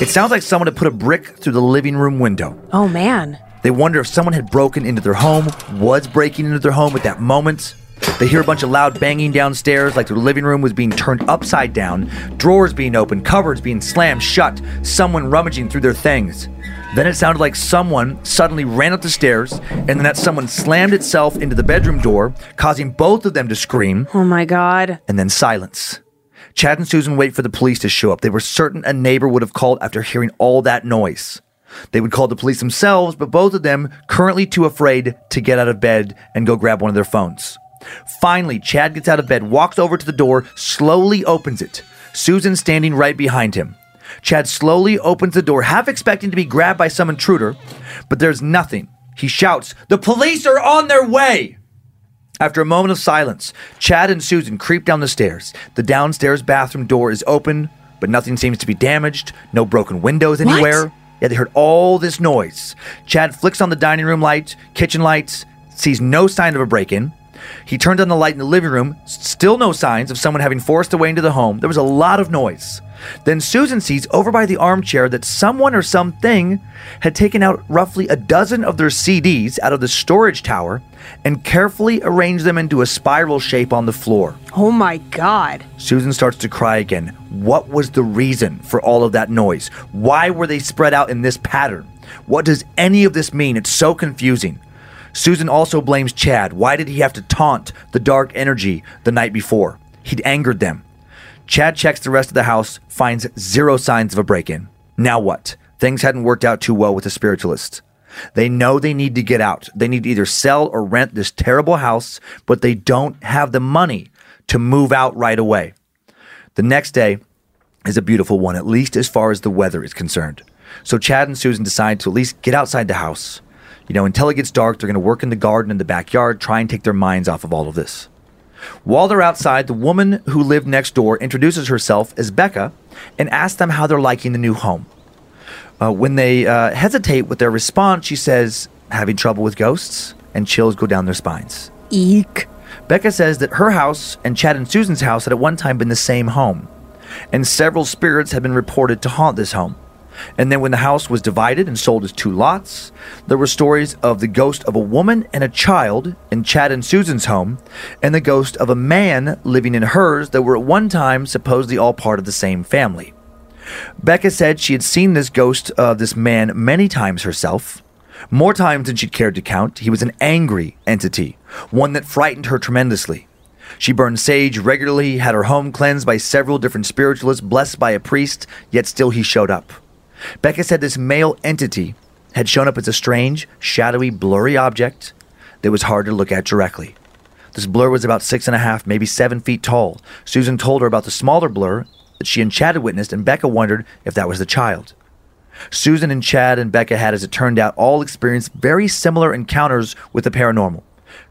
It sounds like someone had put a brick through the living room window. Oh man. They wonder if someone had broken into their home, was breaking into their home at that moment. They hear a bunch of loud banging downstairs, like their living room was being turned upside down, drawers being opened, cupboards being slammed shut, someone rummaging through their things. Then it sounded like someone suddenly ran up the stairs, and then that someone slammed itself into the bedroom door, causing both of them to scream, Oh my god. and then silence. Chad and Susan wait for the police to show up. They were certain a neighbor would have called after hearing all that noise. They would call the police themselves, but both of them currently too afraid to get out of bed and go grab one of their phones. Finally, Chad gets out of bed, walks over to the door, slowly opens it. Susan standing right behind him. Chad slowly opens the door, half expecting to be grabbed by some intruder, but there's nothing. He shouts, The police are on their way! After a moment of silence, Chad and Susan creep down the stairs. The downstairs bathroom door is open, but nothing seems to be damaged, no broken windows anywhere. Yeah, they heard all this noise. Chad flicks on the dining room light, kitchen lights, sees no sign of a break in. He turned on the light in the living room, still no signs of someone having forced their way into the home. There was a lot of noise. Then Susan sees over by the armchair that someone or something had taken out roughly a dozen of their CDs out of the storage tower and carefully arranged them into a spiral shape on the floor. Oh my god. Susan starts to cry again. What was the reason for all of that noise? Why were they spread out in this pattern? What does any of this mean? It's so confusing. Susan also blames Chad. Why did he have to taunt the dark energy the night before? He'd angered them. Chad checks the rest of the house, finds zero signs of a break in. Now what? Things hadn't worked out too well with the spiritualists. They know they need to get out. They need to either sell or rent this terrible house, but they don't have the money to move out right away. The next day is a beautiful one, at least as far as the weather is concerned. So Chad and Susan decide to at least get outside the house. You know, until it gets dark, they're going to work in the garden in the backyard, try and take their minds off of all of this. While they're outside, the woman who lived next door introduces herself as Becca and asks them how they're liking the new home. Uh, when they uh, hesitate with their response, she says, having trouble with ghosts, and chills go down their spines. Eek. Becca says that her house and Chad and Susan's house had at one time been the same home, and several spirits had been reported to haunt this home. And then when the house was divided and sold as two lots, there were stories of the ghost of a woman and a child in Chad and Susan's home, and the ghost of a man living in hers that were at one time supposedly all part of the same family. Becca said she had seen this ghost of this man many times herself, more times than she'd cared to count. He was an angry entity, one that frightened her tremendously. She burned sage regularly, had her home cleansed by several different spiritualists, blessed by a priest, yet still he showed up. Becca said this male entity had shown up as a strange, shadowy, blurry object that was hard to look at directly. This blur was about six and a half, maybe seven feet tall. Susan told her about the smaller blur that she and Chad had witnessed, and Becca wondered if that was the child. Susan and Chad and Becca had, as it turned out, all experienced very similar encounters with the paranormal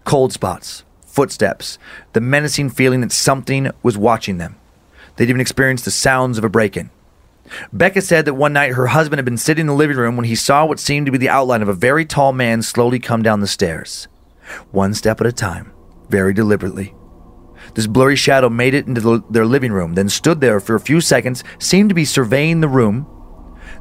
cold spots, footsteps, the menacing feeling that something was watching them. They'd even experienced the sounds of a break in. Becca said that one night her husband had been sitting in the living room when he saw what seemed to be the outline of a very tall man slowly come down the stairs, one step at a time, very deliberately. This blurry shadow made it into the, their living room, then stood there for a few seconds, seemed to be surveying the room.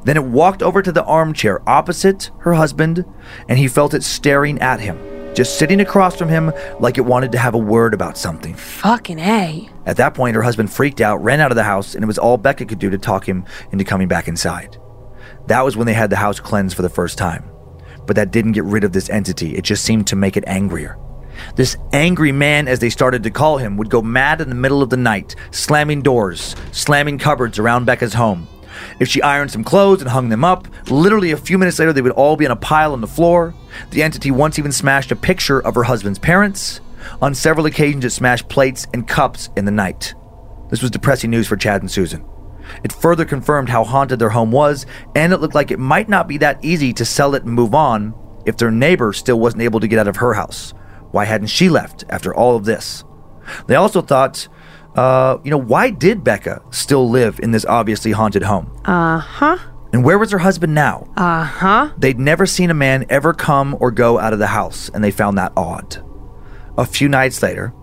Then it walked over to the armchair opposite her husband, and he felt it staring at him, just sitting across from him like it wanted to have a word about something. Fucking A. At that point, her husband freaked out, ran out of the house, and it was all Becca could do to talk him into coming back inside. That was when they had the house cleansed for the first time. But that didn't get rid of this entity, it just seemed to make it angrier. This angry man, as they started to call him, would go mad in the middle of the night, slamming doors, slamming cupboards around Becca's home. If she ironed some clothes and hung them up, literally a few minutes later they would all be on a pile on the floor. The entity once even smashed a picture of her husband's parents. On several occasions, it smashed plates and cups in the night. This was depressing news for Chad and Susan. It further confirmed how haunted their home was, and it looked like it might not be that easy to sell it and move on if their neighbor still wasn't able to get out of her house. Why hadn't she left after all of this? They also thought, uh, you know, why did Becca still live in this obviously haunted home? Uh huh. And where was her husband now? Uh huh. They'd never seen a man ever come or go out of the house, and they found that odd. A few nights later,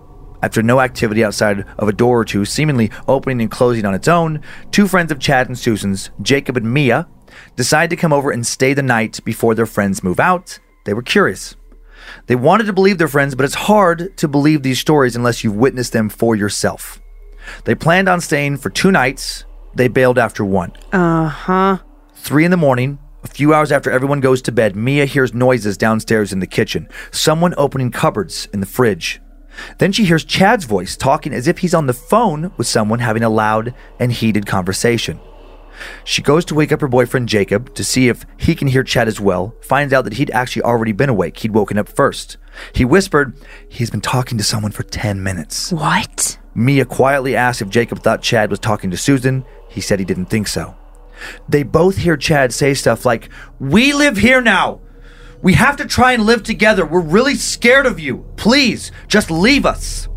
After no activity outside of a door or two, seemingly opening and closing on its own, two friends of Chad and Susan's, Jacob and Mia, decide to come over and stay the night before their friends move out. They were curious. They wanted to believe their friends, but it's hard to believe these stories unless you've witnessed them for yourself. They planned on staying for two nights. They bailed after one. Uh huh. Three in the morning, a few hours after everyone goes to bed, Mia hears noises downstairs in the kitchen, someone opening cupboards in the fridge. Then she hears Chad's voice talking as if he's on the phone with someone having a loud and heated conversation. She goes to wake up her boyfriend Jacob to see if he can hear Chad as well, finds out that he'd actually already been awake. He'd woken up first. He whispered, He's been talking to someone for 10 minutes. What? Mia quietly asked if Jacob thought Chad was talking to Susan. He said he didn't think so. They both hear Chad say stuff like, We live here now. We have to try and live together. We're really scared of you. Please, just leave us.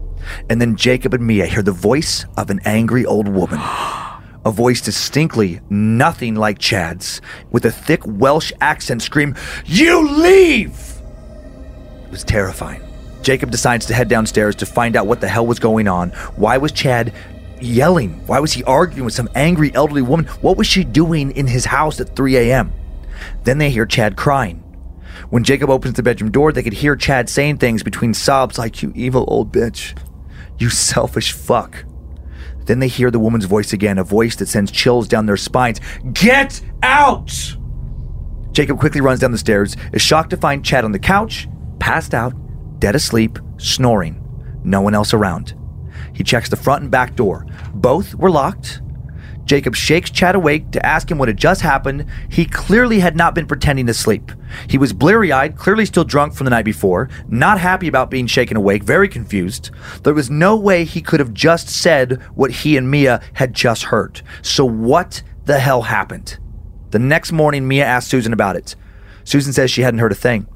And then Jacob and Mia hear the voice of an angry old woman. A voice distinctly nothing like Chad's, with a thick Welsh accent scream, You leave! It was terrifying. Jacob decides to head downstairs to find out what the hell was going on. Why was Chad yelling? Why was he arguing with some angry elderly woman? What was she doing in his house at 3 a.m.? Then they hear Chad crying. When Jacob opens the bedroom door, they could hear Chad saying things between sobs like, You evil old bitch. You selfish fuck. Then they hear the woman's voice again, a voice that sends chills down their spines. Get out! Jacob quickly runs down the stairs, is shocked to find Chad on the couch, passed out, dead asleep, snoring. No one else around. He checks the front and back door. Both were locked. Jacob shakes Chad awake to ask him what had just happened. He clearly had not been pretending to sleep. He was bleary eyed, clearly still drunk from the night before, not happy about being shaken awake, very confused. There was no way he could have just said what he and Mia had just heard. So, what the hell happened? The next morning, Mia asked Susan about it. Susan says she hadn't heard a thing.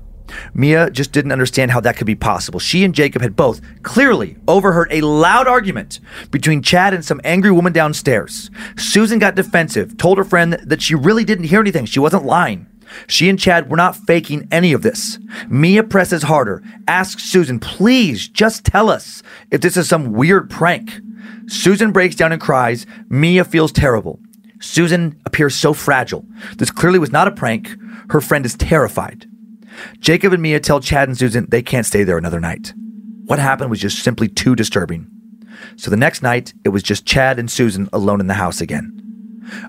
Mia just didn't understand how that could be possible. She and Jacob had both clearly overheard a loud argument between Chad and some angry woman downstairs. Susan got defensive, told her friend that she really didn't hear anything. She wasn't lying. She and Chad were not faking any of this. Mia presses harder, asks Susan, please just tell us if this is some weird prank. Susan breaks down and cries. Mia feels terrible. Susan appears so fragile. This clearly was not a prank. Her friend is terrified. Jacob and Mia tell Chad and Susan they can't stay there another night. What happened was just simply too disturbing. So the next night, it was just Chad and Susan alone in the house again.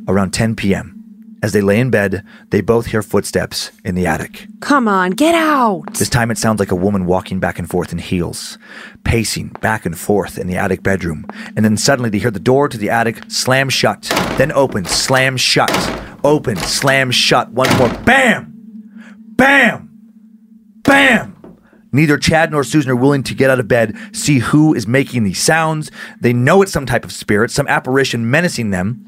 Around 10 p.m., as they lay in bed, they both hear footsteps in the attic. Come on, get out. This time it sounds like a woman walking back and forth in heels, pacing back and forth in the attic bedroom. And then suddenly they hear the door to the attic slam shut, then open, slam shut, open, slam shut. One more bam! Bam! Bam! Neither Chad nor Susan are willing to get out of bed, see who is making these sounds. They know it's some type of spirit, some apparition menacing them.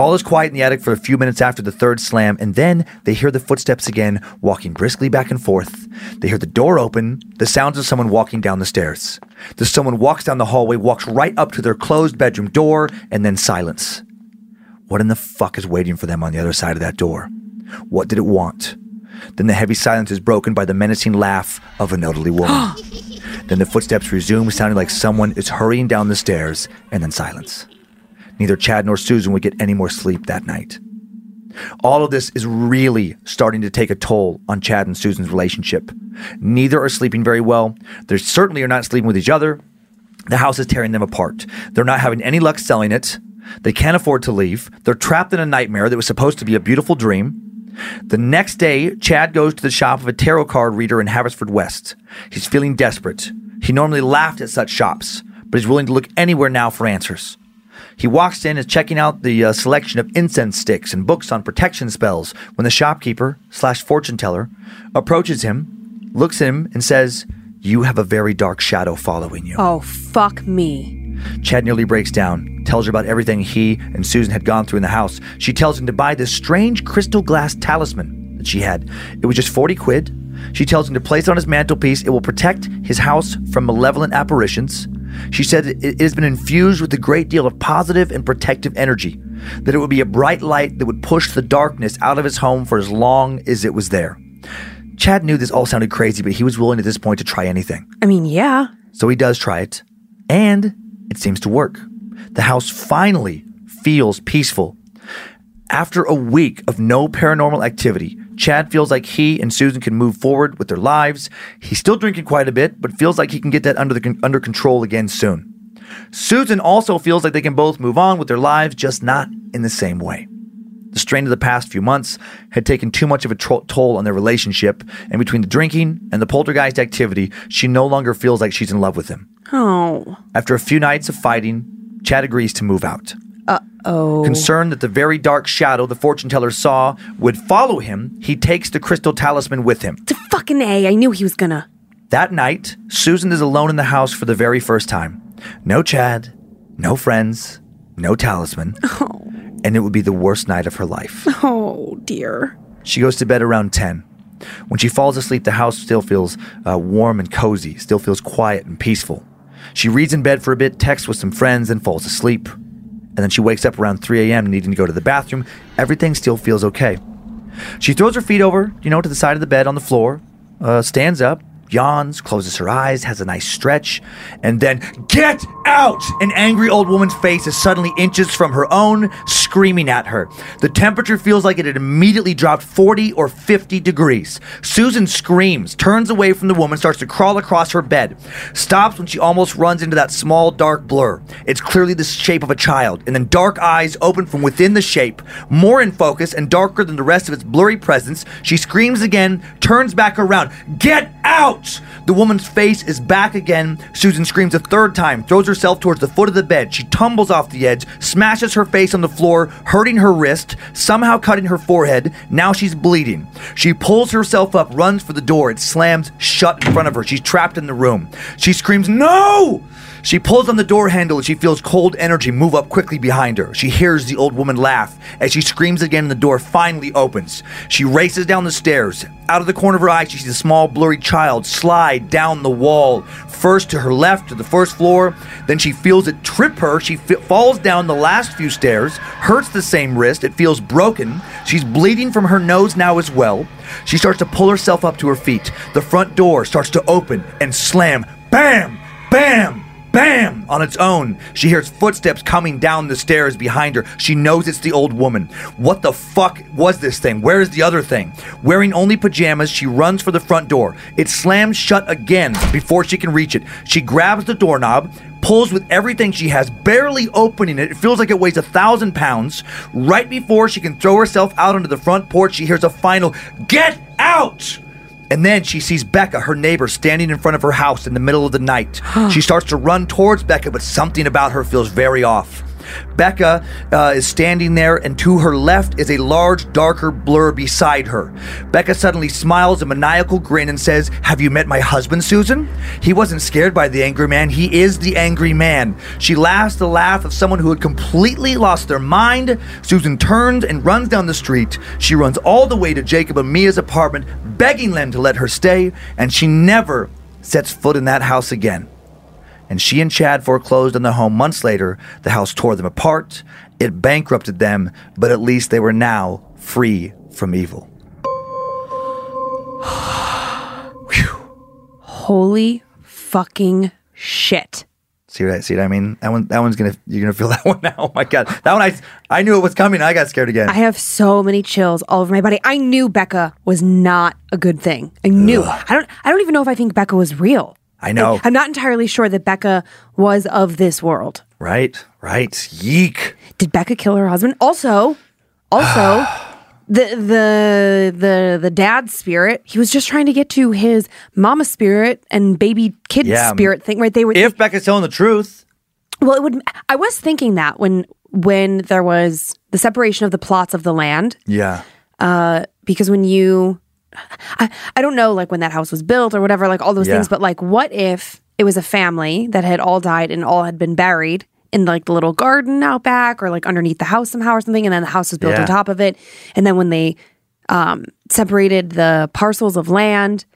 All is quiet in the attic for a few minutes after the third slam, and then they hear the footsteps again, walking briskly back and forth. They hear the door open, the sounds of someone walking down the stairs. The someone walks down the hallway, walks right up to their closed bedroom door, and then silence. What in the fuck is waiting for them on the other side of that door? What did it want? Then the heavy silence is broken by the menacing laugh of an elderly woman. then the footsteps resume, sounding like someone is hurrying down the stairs, and then silence. Neither Chad nor Susan would get any more sleep that night. All of this is really starting to take a toll on Chad and Susan's relationship. Neither are sleeping very well. They certainly are not sleeping with each other. The house is tearing them apart. They're not having any luck selling it. They can't afford to leave. They're trapped in a nightmare that was supposed to be a beautiful dream. The next day, Chad goes to the shop of a tarot card reader in Haverfordwest. He's feeling desperate. He normally laughed at such shops, but he's willing to look anywhere now for answers. He walks in, is checking out the uh, selection of incense sticks and books on protection spells when the shopkeeper slash fortune teller approaches him, looks at him, and says, "You have a very dark shadow following you." Oh, fuck me. Chad nearly breaks down, tells her about everything he and Susan had gone through in the house. She tells him to buy this strange crystal glass talisman that she had. It was just 40 quid. She tells him to place it on his mantelpiece. It will protect his house from malevolent apparitions. She said it it has been infused with a great deal of positive and protective energy, that it would be a bright light that would push the darkness out of his home for as long as it was there. Chad knew this all sounded crazy, but he was willing at this point to try anything. I mean, yeah. So he does try it. And it seems to work. The house finally feels peaceful. After a week of no paranormal activity, Chad feels like he and Susan can move forward with their lives. He's still drinking quite a bit, but feels like he can get that under the under control again soon. Susan also feels like they can both move on with their lives, just not in the same way. The strain of the past few months had taken too much of a tro- toll on their relationship, and between the drinking and the poltergeist activity, she no longer feels like she's in love with him. Oh. After a few nights of fighting, Chad agrees to move out. Uh oh. Concerned that the very dark shadow the fortune teller saw would follow him, he takes the crystal talisman with him. It's a fucking A. I knew he was gonna. That night, Susan is alone in the house for the very first time. No Chad, no friends, no talisman. And it would be the worst night of her life. Oh, dear. She goes to bed around 10. When she falls asleep, the house still feels uh, warm and cozy, still feels quiet and peaceful. She reads in bed for a bit, texts with some friends, and falls asleep. And then she wakes up around 3 a.m. needing to go to the bathroom. Everything still feels okay. She throws her feet over, you know, to the side of the bed on the floor, uh, stands up, yawns, closes her eyes, has a nice stretch, and then, Get out! An angry old woman's face is suddenly inches from her own, screaming at her. The temperature feels like it had immediately dropped 40 or 50 degrees. Susan screams, turns away from the woman, starts to crawl across her bed, stops when she almost runs into that small dark blur. It's clearly the shape of a child, and then dark eyes open from within the shape, more in focus and darker than the rest of its blurry presence. She screams again, turns back around. Get out! The woman's face is back again. Susan screams a third time, throws herself towards the foot of the bed. She tumbles off the edge, smashes her face on the floor, hurting her wrist, somehow cutting her forehead. Now she's bleeding. She pulls herself up, runs for the door. It slams shut in front of her. She's trapped in the room. She screams, No! She pulls on the door handle and she feels cold energy move up quickly behind her. She hears the old woman laugh as she screams again and the door finally opens. She races down the stairs. Out of the corner of her eye, she sees a small, blurry child slide down the wall, first to her left to the first floor. Then she feels it trip her. She falls down the last few stairs, hurts the same wrist. It feels broken. She's bleeding from her nose now as well. She starts to pull herself up to her feet. The front door starts to open and slam. Bam! Bam! Bam! On its own, she hears footsteps coming down the stairs behind her. She knows it's the old woman. What the fuck was this thing? Where is the other thing? Wearing only pajamas, she runs for the front door. It slams shut again before she can reach it. She grabs the doorknob, pulls with everything she has, barely opening it. It feels like it weighs a thousand pounds. Right before she can throw herself out onto the front porch, she hears a final, Get out! And then she sees Becca, her neighbor, standing in front of her house in the middle of the night. she starts to run towards Becca, but something about her feels very off. Becca uh, is standing there, and to her left is a large, darker blur beside her. Becca suddenly smiles a maniacal grin and says, Have you met my husband, Susan? He wasn't scared by the angry man. He is the angry man. She laughs the laugh of someone who had completely lost their mind. Susan turns and runs down the street. She runs all the way to Jacob and Mia's apartment, begging them to let her stay, and she never sets foot in that house again and she and Chad foreclosed on the home months later. The house tore them apart, it bankrupted them, but at least they were now free from evil. Holy fucking shit. See what I see what I mean? That one that one's gonna you're gonna feel that one now. Oh my god. That one I I knew it was coming, I got scared again. I have so many chills all over my body. I knew Becca was not a good thing. I knew. I don't I don't even know if I think Becca was real. I know. I'm not entirely sure that Becca was of this world. right, right. Yeek. Did Becca kill her husband? Also, also, the the the the dad spirit. He was just trying to get to his mama spirit and baby kid Yeah. spirit thing. Right? They were. If Becca's telling the truth. well, it would. I was thinking that when when there was the separation of the plots of the land, Yeah. Uh, because when you, I I don't know like when that house was built or whatever, like all those Yeah. things. But like, what if it was a family that had all died and all had been buried? In like the little garden out back, or like underneath the house somehow, or something, and then the house was built Yeah. on top of it. And then when they um, separated the parcels of land,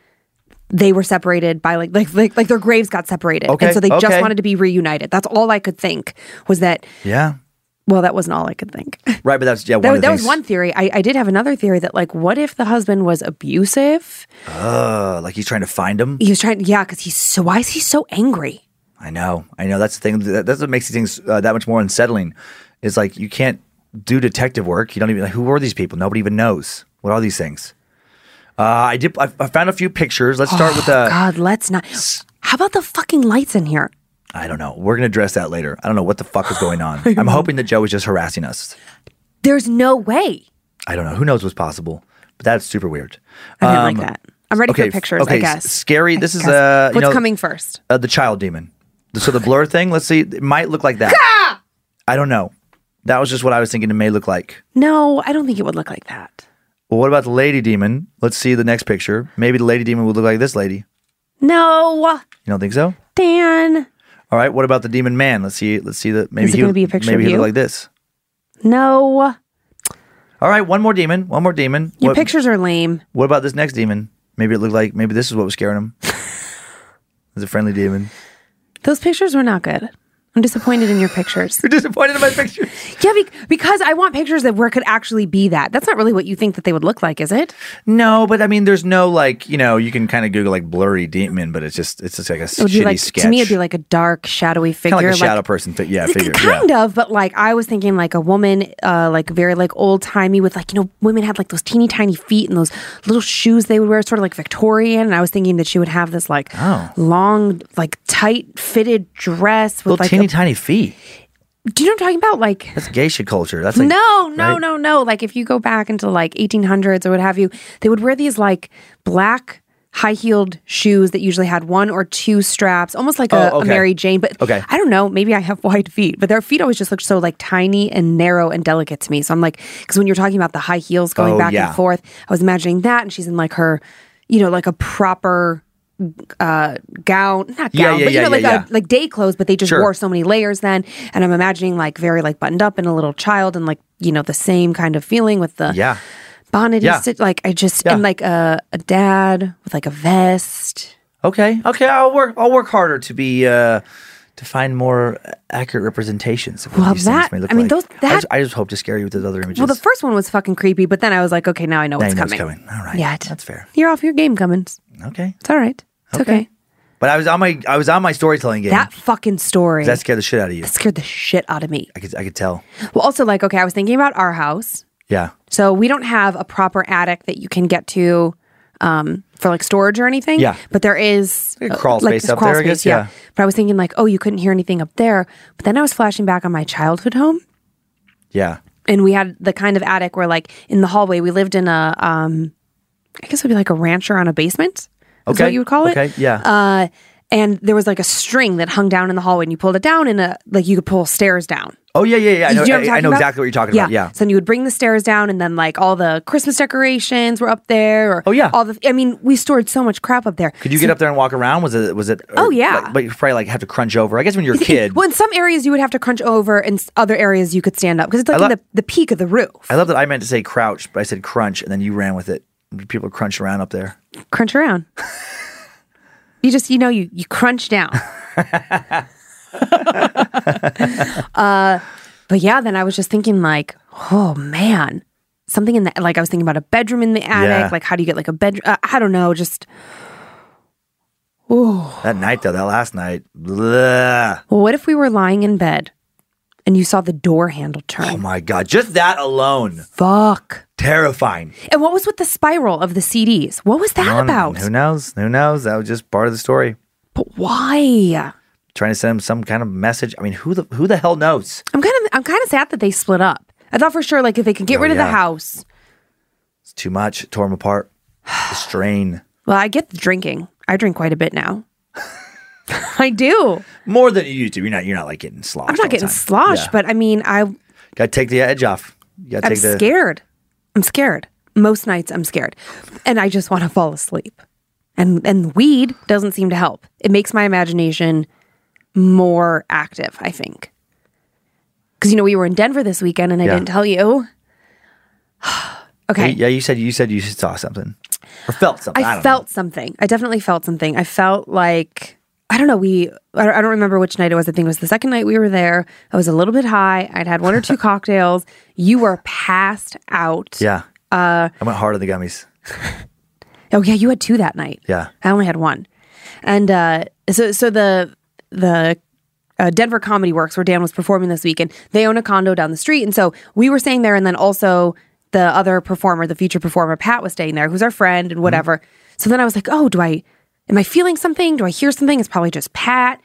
they were separated by like like like, like their graves got separated, Okay, and so they just wanted to be reunited. That's all I could think was that. Yeah. Well, that wasn't all I could think. Right, but that's yeah, one That, that was one theory. I, I did have another theory that like, what if the husband was abusive? Uh, like he's trying to find him. He was trying, yeah, because he's so. Why is he so angry? I know. I know. That's the thing. That- That's what makes these things uh, that much more unsettling. Is like you can't do detective work. You don't even. Like, who are these people? Nobody even knows. What are these things? Uh, I did. I, I found a few pictures. Let's start with uh, the. God, let's not. How about the fucking lights in here? I don't know. We're gonna address that later. I don't know what the fuck is going on. I'm hoping that Joe is just harassing us. There's no way. I don't know. Who knows what's possible? But that's super weird. I didn't Um, like that. I'm ready okay, for pictures. okay, I guess. scary. This is, uh, you what's know- coming first. Uh, the child demon. So the blur thing. Let's see. It might look like that. I don't know. That was just what I was thinking. It may look like. No, I don't think it would look like that. Well, what about the lady demon? Let's see the next picture. Maybe the lady demon would look like this lady. No, You don't think so? Dan. All right. What about the demon man? Let's see. Let's see the maybe Is it he gonna be a picture Maybe of he you? like this. No, All right. One more demon. One more demon. your what, pictures are lame. What about this next demon? Maybe it looked like maybe this is what was scaring him. It's a friendly demon. Those pictures were not good. I'm disappointed in your pictures. You're disappointed in my pictures? yeah, be- because I want pictures that where it could actually be that. That's not really what you think that they would look like, is it? No, but I mean, there's no like you know you can kind of Google like blurry demon, but it's just it's just like a It would shitty like sketch. to me, it'd be like a dark, shadowy figure, kind of like a shadow person. Fi- yeah, figure. kind yeah. of, but like I was thinking like a woman, uh, like very like old timey with like you know women had like those teeny tiny feet and those little shoes they would wear, sort of like Victorian. And I was thinking that she would have this like Oh. long, like tight fitted dress with Little like. Teeny a- tiny feet. do you know what I'm talking about? Like. That's geisha culture. That's like no, no, right? no, no. Like if you go back into like 1800s or what have you, they would wear these like black high heeled shoes that usually had one or two straps, almost like a, Oh, a okay. Mary Jane. But Okay. I don't know. Maybe I have wide feet, but their feet always just look so like tiny and narrow and delicate to me. So I'm like, because when you're talking about the high heels going Oh, back yeah. and forth, I was imagining that, and she's in like her, you know, like a proper uh gown not gown yeah, but you yeah, know like yeah, yeah. a like day clothes but they just Sure. wore so many layers then and i'm imagining like very like buttoned up and a little child and like you know the same kind of feeling with the Yeah. bonnet Yeah. sit like i just Yeah. and like a, a dad with like a vest Okay. Okay. I'll work. I'll work harder to be uh to find more accurate representations. Of what Well, these that- things may look I mean, like. those- I that- just, I just hope to scare you with those other images. well the first one was fucking creepy but then i was like okay now i know Now what's you know coming coming. All right. yeah That's fair. you're off your game cummins Okay. it's all right it's okay, But I was on my I was on my storytelling game. that fucking story that scared the shit out of you. That scared the shit out of me I could I could tell. well also like okay i was thinking about our house Yeah. So we don't have a proper attic that you can get to um, for like storage or anything. Yeah. But there is Like a crawl space up there, I guess, yeah. But I was thinking like, oh, you couldn't hear anything up there. But then I was flashing back on my childhood home, Yeah. and we had the kind of attic where like in the hallway we lived in a, um, I guess it would be like a rancher on a basement. Is Okay. what you would call it. Okay. Yeah. Uh, and there was like a string that hung down in the hallway, and you pulled it down, and a like you could pull stairs down. oh yeah yeah yeah. I know, you know I, I know exactly what you're talking about. Yeah. So then you would bring the stairs down, and then like all the Christmas decorations were up there. Or Oh, yeah. All the. I mean, we stored so much crap up there. Could you get up there and walk around? Was it was it? or- Oh, yeah. like- but you probably like have to crunch over. I guess when you're a kid. Well, in some areas you would have to crunch over, and other areas you could stand up because it's like lo- the, the peak of the roof. I love that I meant to say crouch, but I said crunch, and then you ran with it. People crunch around up there. crunch around. you just you know you you crunch down. uh, but yeah, then I was just thinking like, oh man, something in the like I was thinking about a bedroom in the attic. Yeah. Like how do you get like a bedroom? Uh, I don't know, just. That night though, that last night. Well, what if we were lying in bed and you saw the door handle turn. Oh my god, just that alone, Fuck. terrifying. And what was with the spiral of the CDs? What was that about? Who knows? Who knows? That was just part of the story. But why? Trying to send him some kind of message. I mean, who the who the hell knows? I'm kind of I'm kind of sad that they split up. I thought for sure like if they could get Oh, rid of the house. It's too much. Tore him apart. The strain. Well, I get the drinking. I drink quite a bit now. I do. More than you used to. You're not. You're not like getting sloshed. I'm all not the getting time. sloshed, Yeah. but I mean, I gotta take the edge off. You gotta I'm take the. scared. I'm scared. Most nights I'm scared, and I just want to fall asleep. And and weed doesn't seem to help. It makes my imagination more active. I think because you know we were in Denver this weekend, and I Yeah. didn't tell you. okay, Yeah, you said you said you saw something or felt something. I, I, don't felt something. I definitely felt something. I felt like I don't know. We I don't, remember which night it was. I think it was the second night we were there. I was a little bit high. I'd had one or two cocktails. You were passed out. Yeah. Uh, I went hard on the gummies. Oh yeah, you had two that night. Yeah. I only had one. And uh, so so the the uh, Denver Comedy Works, where Dan was performing this weekend. They own a condo down the street, and so we were staying there, and then also the other performer, the feature performer, Pat, was staying there, who's our friend and whatever. So then I was like, oh, do I? Am I feeling something? Do I hear something? It's probably just Pat.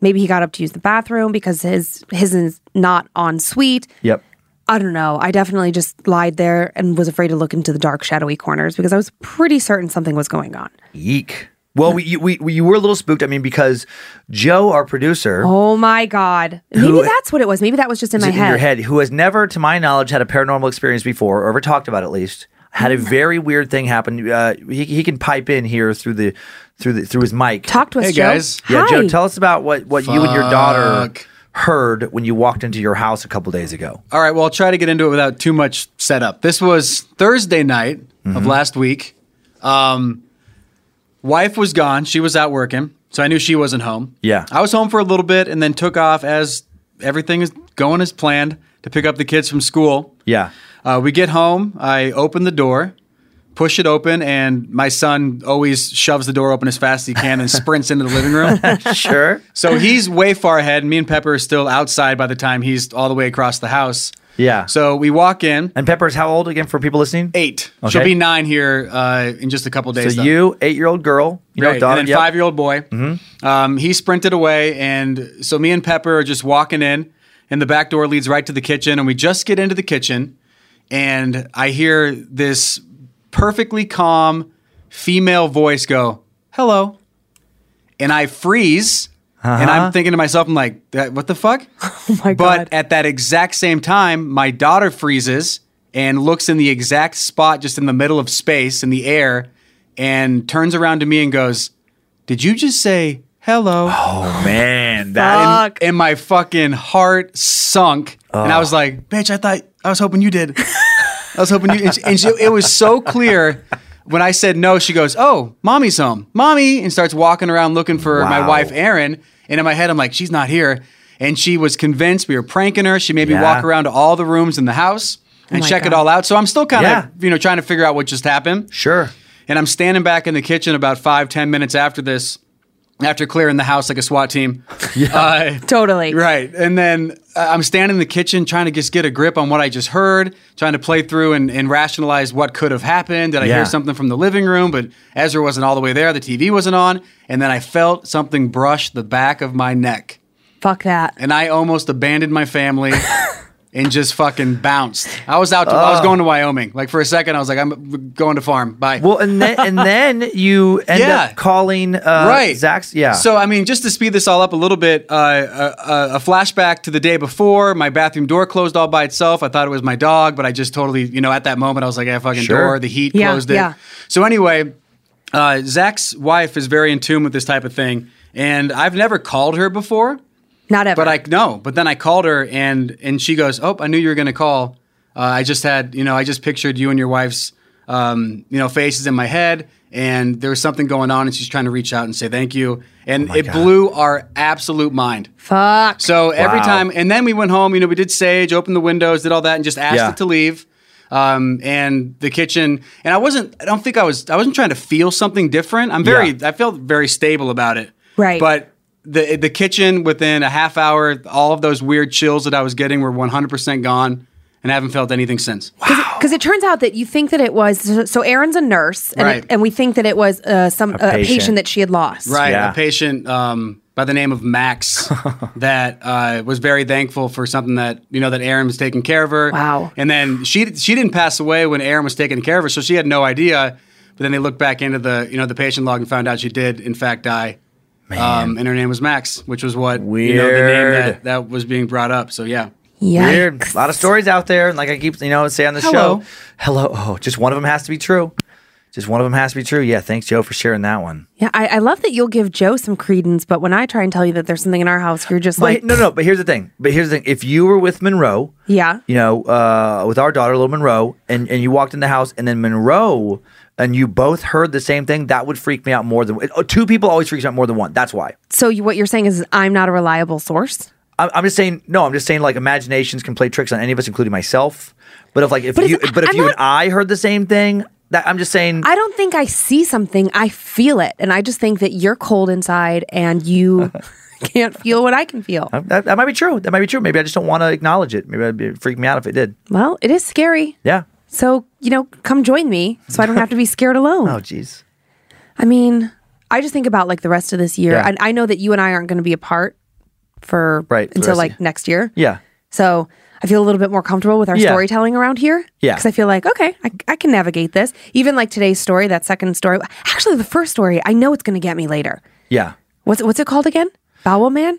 Maybe he got up to use the bathroom because his his is not en suite. Yep. I don't know. I definitely just lied there and was afraid to look into the dark, shadowy corners because I was pretty certain something was going on. Yeek. Well, we, you, we, we, you were a little spooked. I mean, because Joe, our producer, Oh my God. Maybe Who- that's what it was. Maybe that was just in my in head. your head, who has never, to my knowledge, had a paranormal experience before, or ever talked about it at least, had a very weird thing happen. Uh, he, he can pipe in here through the through the through his mic. Talk to us, Hey, Joe. guys. Yeah, Hi. Joe, tell us about what, what you and your daughter heard when you walked into your house a couple days ago. All right, well, I'll try to get into it without too much setup. This was Thursday night Mm-hmm. of last week. Um, wife was gone; she was out working, so I knew she wasn't home. Yeah. I was home for a little bit, and then took off as everything is going as planned to pick up the kids from school. Yeah. Uh, we get home. I open the door, push it open, and my son always shoves the door open as fast as he can and sprints into the living room. Sure. So he's way far ahead. and Me and Pepper are still outside by the time he's all the way across the house. Yeah. So we walk in. And Pepper's how old again for people listening? Eight. Okay. She'll be nine here uh, in just a couple days. So though. you, eight year old girl, you know, right, daughter, and then yep. Mm-hmm. five year old boy. Hmm. Um, he sprinted away, and so me and Pepper are just walking in, and the back door leads right to the kitchen, and we just get into the kitchen, and I hear this perfectly calm female voice go, "Hello," and I freeze. And Uh-huh. I'm thinking to myself, I'm like, what the fuck? Oh my But God. at that exact same time, my daughter freezes and looks in the exact spot, just in the middle of space in the air, and turns around to me and goes, Did you just say hello? Oh man, that Fuck. And my fucking heart sunk. And I was oh. like, Bitch, I thought, I was hoping you did. I was hoping you, and, she, and she- it was so clear. When I said no, she goes, "Oh, mommy's home, mommy," and starts walking around looking for my Wow. wife, Erin. And in my head, I'm like, "She's not here." And she was convinced we were pranking her. She made me Yeah. walk around to all the rooms in the house oh and my check it God. all out. So I'm still kind of, Yeah. you know, trying to figure out what just happened. sure. And I'm standing back in the kitchen about five, ten minutes after this, after clearing the house like a SWAT team. Uh, Totally. Right. And then uh, I'm standing in the kitchen trying to just get a grip on what I just heard, trying to play through and, and rationalize what could have happened. Did I Yeah. hear something from the living room? But Ezra wasn't all the way there. The TV wasn't on. And then I felt something brush the back of my neck. Fuck that. And I almost abandoned my family. And just fucking bounced. I was out. To, I was going to Wyoming. Like for a second, I was like, "I'm going to farm." Bye. Well, and then and then you end Yeah. up calling uh, right. Zach's. Yeah. So I mean, just to speed this all up a little bit, uh, a, a flashback to the day before. My bathroom door closed all by itself. I thought it was my dog, but I just totally, you know, at that moment, I was like, "Yeah, fucking Sure. door." The heat Yeah, closed it. yeah. So anyway, uh, Zach's wife is very in tune with this type of thing, and I've never called her before. Not ever. But I no. But then I called her and and she goes, "Oh, I knew you were going to call. Uh, I just had you know I just pictured you and your wife's um, you know faces in my head, and there was something going on, and she's trying to reach out and say thank you, and it God. blew our absolute mind. Fuck. So every Wow. time, and then we went home. You know, we did sage, opened the windows, did all that, and just asked Yeah. it to leave. Um, and the kitchen, and I wasn't. I don't think I was. I wasn't trying to feel something different. I'm very. Yeah. I felt very stable about it. Right. But the the kitchen within a half hour, all of those weird chills that I was getting were 100 percent gone, and I haven't felt anything since. Because it turns out that you think that it was so- so. Erin's a nurse, and, Right. it, and we think that it was uh, some a patient. patient. that she had lost. Right, Yeah. a patient um, by the name of Max that uh, was very thankful for something that you know that Erin was taking care of her. Wow. And then she she didn't pass away when Erin was taking care of her, so she had no idea. But then they looked back into the you know the patient log and found out she did in fact die. Um, and her name was Max, which was what you know the name that, that was being brought up. So yeah. Yikes. Weird. A lot of stories out there, and like I keep you know say on the Hello. show, hello. Oh, just one of them has to be true. Just one of them has to be true. Yeah. Thanks, Joe, for sharing that one. Yeah, I, I love that you'll give Joe some credence, but when I try and tell you that there's something in our house, you're just But like, no, no. But here's the thing. But here's the thing. If you were with Monroe, yeah, you know, uh, with our daughter, little Monroe, and, and you walked in the house, and then Monroe and you both heard the same thing, that would freak me out more than uh, two people always freaks me out more than one. That's why. So you, what you're saying is I'm not a reliable source. I'm, I'm just saying. No, I'm just saying. Like imaginations can play tricks on any of us, including myself. But if like if But you, but if I'm you not- and I heard the same thing, that I'm just saying. I don't think I see something. I feel it, and I just think that you're cold inside and you can't feel what I can feel. that, that might be true. That might be true. Maybe I just don't want to acknowledge it. Maybe it'd be- freak me out if it did. Well, it is scary. Yeah. So you know, come join me, so I don't have to be scared alone. Oh, jeez. I mean, I just think about like the rest of this year. Yeah. I, I know that you and I aren't going to be apart for Right, until like next year. Yeah. So I feel a little bit more comfortable with our Yeah. storytelling around here. Yeah. Because I feel like, okay, I, I can navigate this. Even like today's story, that second story. Actually, the first story, I know it's going to get me later. Yeah. What's it, what's it called again? Bawa Man?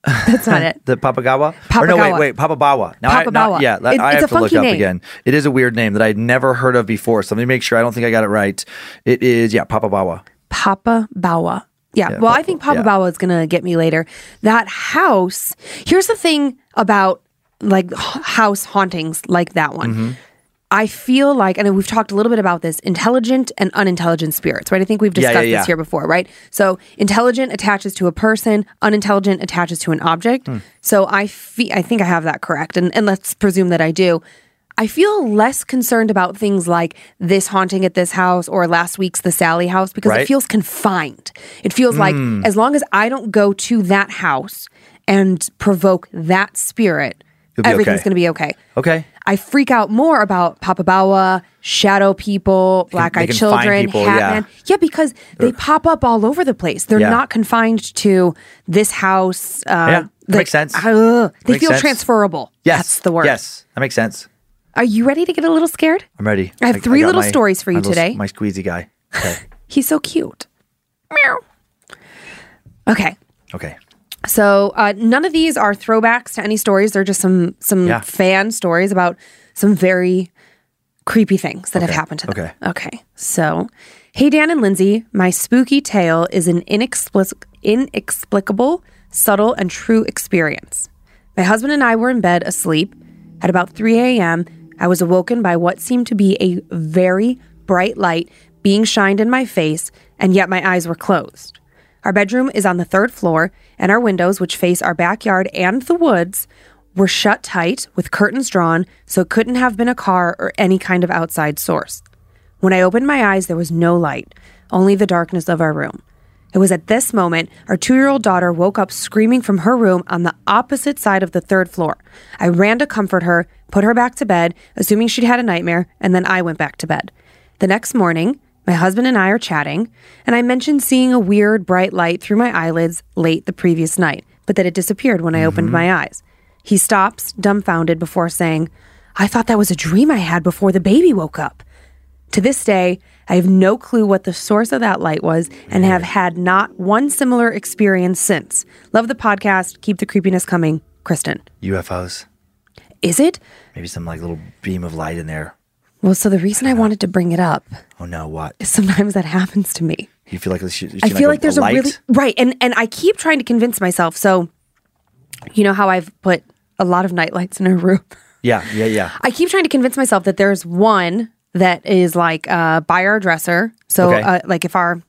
That's not it. The Papagawa? Or no, wait, wait, Papabawa. Now, I, Papabawa. not, yeah, that- It- I have to look up name. again. It is a weird name that I'd never heard of before. So let me make sure. I don't think I got it right. It is, yeah, Papabawa. Papabawa. Yeah. Yeah, well, I think Papa yeah. Is going to get me later. That house, here's the thing about like house hauntings like that one. Mm-hmm. I feel like, and we've talked a little bit about this intelligent and unintelligent spirits, right? I think we've Yeah, yeah, discussed yeah. this here before, right? So, intelligent attaches to a person, unintelligent attaches to an object. Hmm. So, I fe- I think I have that correct. And, and let's presume that I do. I feel less concerned about things like this haunting at this house or last week's the Sally house because Right. it feels confined. It feels like Hmm. as long as I don't go to that house and provoke that spirit, everything's okay. going to be okay. Okay. I freak out more about Papa Bawa, shadow people, black eyed children, people, Hat yeah. Man. Yeah, because they pop up all over the place. They're Yeah. not confined to this house. Uh, Yeah, that makes sense. uh, they Makes feel sense. transferable. Yes. That's the word. Yes. That makes sense. Are you ready to get a little scared? I'm ready. I have three got little my- stories for you my little- today. My squeezy guy. Okay. He's so cute. Meow. Okay. okay. So uh, none of these are throwbacks to any stories. They're just some some Yeah. fan stories about some very creepy things that have happened to them. Okay. Okay. So, hey Dan and Lindsay, my spooky tale is an inexplic- inexplicable, subtle, and true experience. My husband and I were in bed asleep. At about 3 a.m., I was awoken by what seemed to be a very bright light being shined in my face, and yet my eyes were closed. Our bedroom is on the third floor, and our windows, which face our backyard and the woods, were shut tight with curtains drawn, so it couldn't have been a car or any kind of outside source. When I opened my eyes, there was no light, only the darkness of our room. It was at this moment our two year old daughter woke up screaming from her room on the opposite side of the third floor. I ran to comfort her, put her back to bed, assuming she'd had a nightmare, and then I went back to bed. The next morning, my husband and I are chatting, and I mentioned seeing a weird bright light through my eyelids late the previous night, but that it disappeared when I opened mm-hmm. my eyes. He stops, dumbfounded, before saying, I thought that was a dream I had before the baby woke up. To this day, I have no clue what the source of that light was and have had not one similar experience since. Love the podcast. Keep the creepiness coming. Kristen. UFOs. Is it? Maybe some like little beam of light in there. Well, so the reason I wanted to bring it up Oh no, what? sometimes that happens to me. You feel like you see I feel like, there's a, light? really right, and and I keep trying to convince myself. So, you know how I've put a lot of nightlights in a room. Yeah, yeah, yeah. I keep trying to convince myself that there's one that is like uh, by our dresser. So, Okay. uh, like if our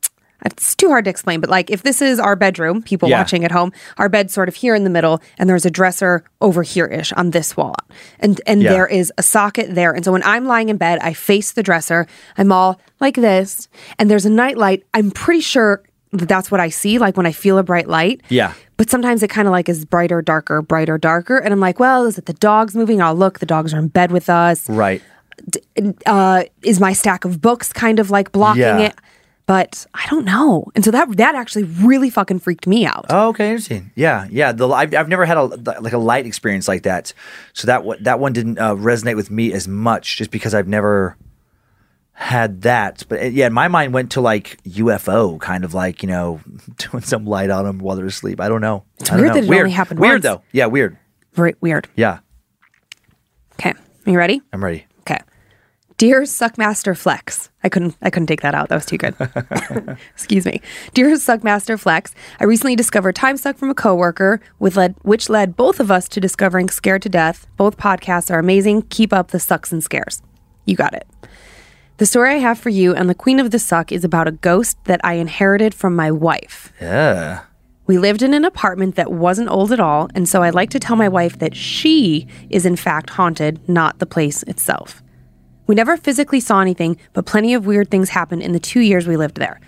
it's too hard to explain, but like if this is our bedroom, people Yeah. watching at home, our bed's sort of here in the middle, and there's a dresser over here ish on this wall, and and Yeah. there is a socket there, and so when I'm lying in bed, I face the dresser. I'm all like this, and there's a night light. I'm pretty sure that that's what I see, like when I feel a bright light. Yeah. But sometimes it kind of like is brighter, darker, brighter, darker. And I'm like, well, is it the dogs moving? I'll look, the dogs are in bed with us. Right. Uh, is my stack of books kind of like blocking Yeah. it? But I don't know. And so that that actually really fucking freaked me out. Oh, okay, interesting. Yeah, yeah. The I've, I've never had a like a light experience like that, so that one that one didn't uh, resonate with me as much, just because I've never had that. But uh, yeah, my mind went to like UFO, kind of like you know doing some light on them while they're asleep. I don't know. It's weird that it only happened Weird once. though. Yeah, weird. Very weird. Yeah, Okay. You ready? I'm ready. Okay. Dear Suckmaster Flex. I couldn't I couldn't take that out. That was too good. Excuse me. Dear Suckmaster Flex, I recently discovered Time Suck from a coworker with led which led both of us to discovering Scared to Death. Both podcasts are amazing. Keep up the sucks and scares. You got it. The story I have for you and the Queen of the Suck is about a ghost that I inherited from my wife. Yeah. We lived in an apartment that wasn't old at all, and so I like to tell my wife that she is in fact haunted, not the place itself. We never physically saw anything, but plenty of weird things happened in the two years we lived there.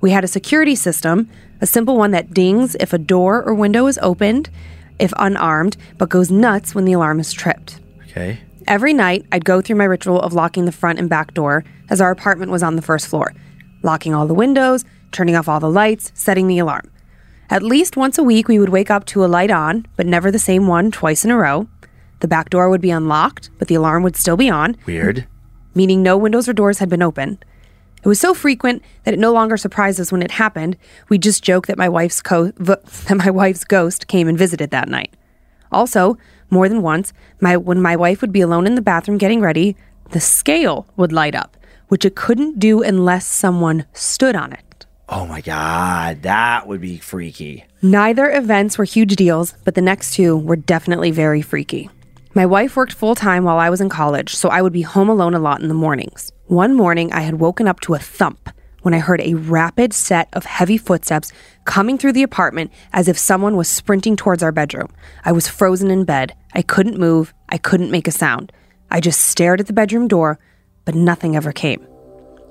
We had a security system, a simple one that dings if a door or window is opened, if unarmed, but goes nuts when the alarm is tripped. Okay. Every night, I'd go through my ritual of locking the front and back door, as our apartment was on the first floor, locking all the windows, turning off all the lights, setting the alarm. At least once a week, we would wake up to a light on, but never the same one twice in a row. The back door would be unlocked, but the alarm would still be on, Weird. Meaning no windows or doors had been opened. It was so frequent that it no longer surprised us when it happened. We just joked that my wife's co- v- that my wife's ghost came and visited that night. Also, more than once, my when my wife would be alone in the bathroom getting ready, the scale would light up, which it couldn't do unless someone stood on it. Oh my god, that would be freaky. Neither events were huge deals, but the next two were definitely very freaky. My wife worked full time while I was in college, so I would be home alone a lot in the mornings. One morning, I had woken up to a thump when I heard a rapid set of heavy footsteps coming through the apartment as if someone was sprinting towards our bedroom. I was frozen in bed. I couldn't move. I couldn't make a sound. I just stared at the bedroom door, but nothing ever came.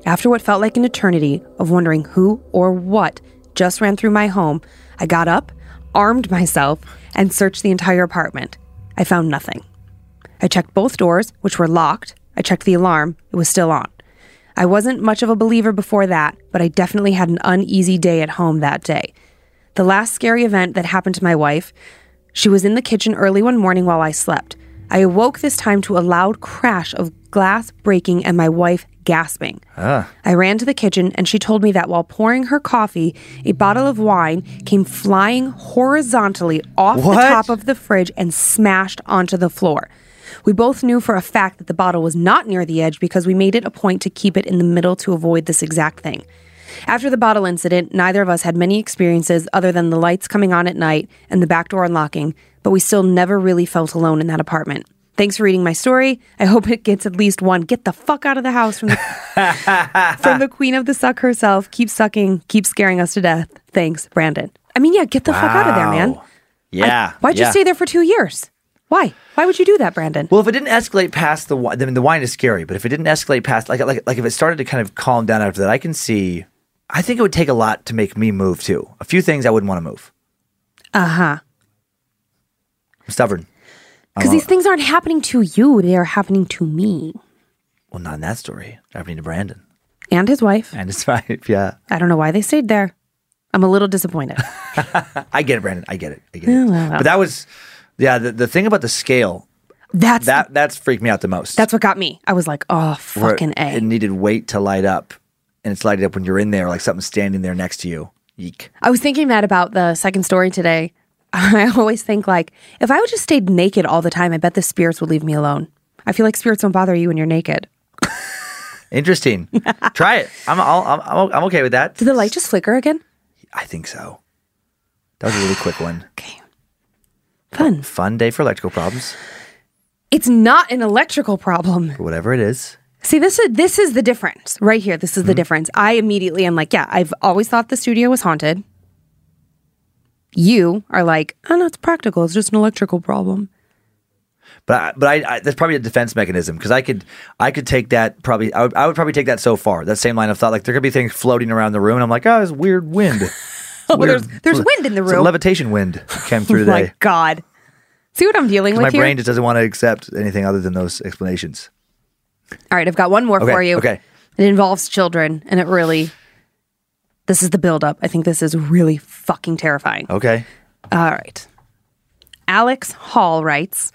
After what felt like an eternity of wondering who or what just ran through my home, I got up, armed myself, and searched the entire apartment. I found nothing. I checked both doors, which were locked. I checked the alarm, it was still on. I wasn't much of a believer before that, but I definitely had an uneasy day at home that day. The last scary event that happened to my wife, she was in the kitchen early one morning while I slept. I awoke this time to a loud crash of glass breaking and my wife gasping. Ah. I ran to the kitchen and she told me that while pouring her coffee, a bottle of wine came flying horizontally off the top of the fridge and smashed onto the floor. We both knew for a fact that the bottle was not near the edge because we made it a point to keep it in the middle to avoid this exact thing. After the bottle incident, neither of us had many experiences other than the lights coming on at night and the back door unlocking, but we still never really felt alone in that apartment. Thanks for reading my story. I hope it gets at least one. Get the fuck out of the house from the, from the queen of the suck herself. Keep sucking, keep scaring us to death. Thanks, Brandon. I mean, yeah, get the fuck out of there, man. Wow. Yeah. Why'd yeah. you stay there for two years? Why? Why would you do that, Brandon? Well, if it didn't escalate past the wine, then the wine is scary. But if it didn't escalate past, like, like, like if it started to kind of calm down after that, I can see. I think it would take a lot to make me move too. A few things I wouldn't want to move. Uh huh. I'm stubborn. Because these things aren't happening to you, they are happening to me Well, not in that story. Happening to Brandon and his wife. and his wife. Yeah, I don't know why they stayed there. I'm a little disappointed. I get it, Brandon. I get it. I get it. But that was, yeah. The, the thing about the scale That's that that's freaked me out the most. that's what got me. I was like, oh Where fucking a. It needed weight to light up, and it's lighted up when you're in there, like something's standing there next to you. Yeek. I was thinking that about the second story today. I always think like if I would just stayed naked all the time, I bet the spirits would leave me alone. I feel like spirits don't bother you when you're naked. Interesting. Try it. I'm I'm I'm okay with that. Did the light just flicker again? I think so. That was a really quick one. Okay. Fun. Fun day for electrical problems, It's not an electrical problem. or whatever it is. See, this is this is the difference right here. This is Mm-hmm. the difference. I immediately am like, yeah, I've always thought the studio was haunted. You are like, oh no, it's practical. It's just an electrical problem. But I, but I, I that's probably a defense mechanism because I could I could take that probably I would, I would probably take that so far that same line of thought like there could be things floating around the room and I'm like oh there's weird wind. Oh, Weird- there's there's wind in the It's a room. levitation wind came through there. oh my god. See what I'm dealing with My here? brain just doesn't want to accept anything other than those explanations. All right, I've got one more Okay, for you. okay. It involves children, and it really. This is the buildup. I think this is really fucking terrifying. Okay. All right. Alex Hall writes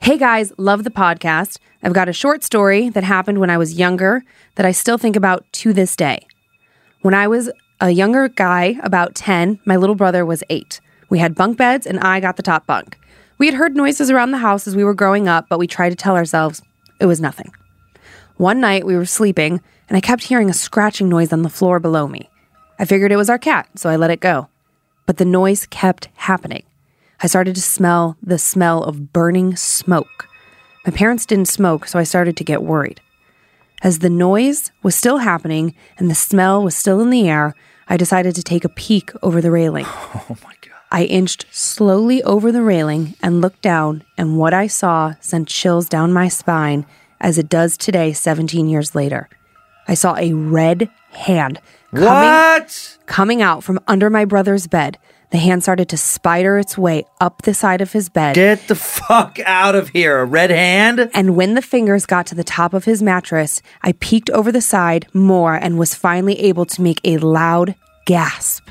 Hey guys, love the podcast. I've got a short story that happened when I was younger that I still think about to this day. When I was a younger guy, about 10, my little brother was 8. We had bunk beds and I got the top bunk. We had heard noises around the house as we were growing up, but we tried to tell ourselves it was nothing. One night we were sleeping and I kept hearing a scratching noise on the floor below me. I figured it was our cat, so I let it go but the noise kept happening. I started to smell the smell of burning smoke. My parents didn't smoke, so I started to get worried. As the noise was still happening and the smell was still in the air, I decided to take a peek over the railing. Oh my god. I inched slowly over the railing and looked down, and what I saw sent chills down my spine as it does today, 17 years later. I saw a red hand coming, What? coming out from under my brother's bed. The hand started to spider its way up the side of his bed. Get the fuck out of here. A red hand? And when the fingers got to the top of his mattress, I peeked over the side more and was finally able to make a loud gasp.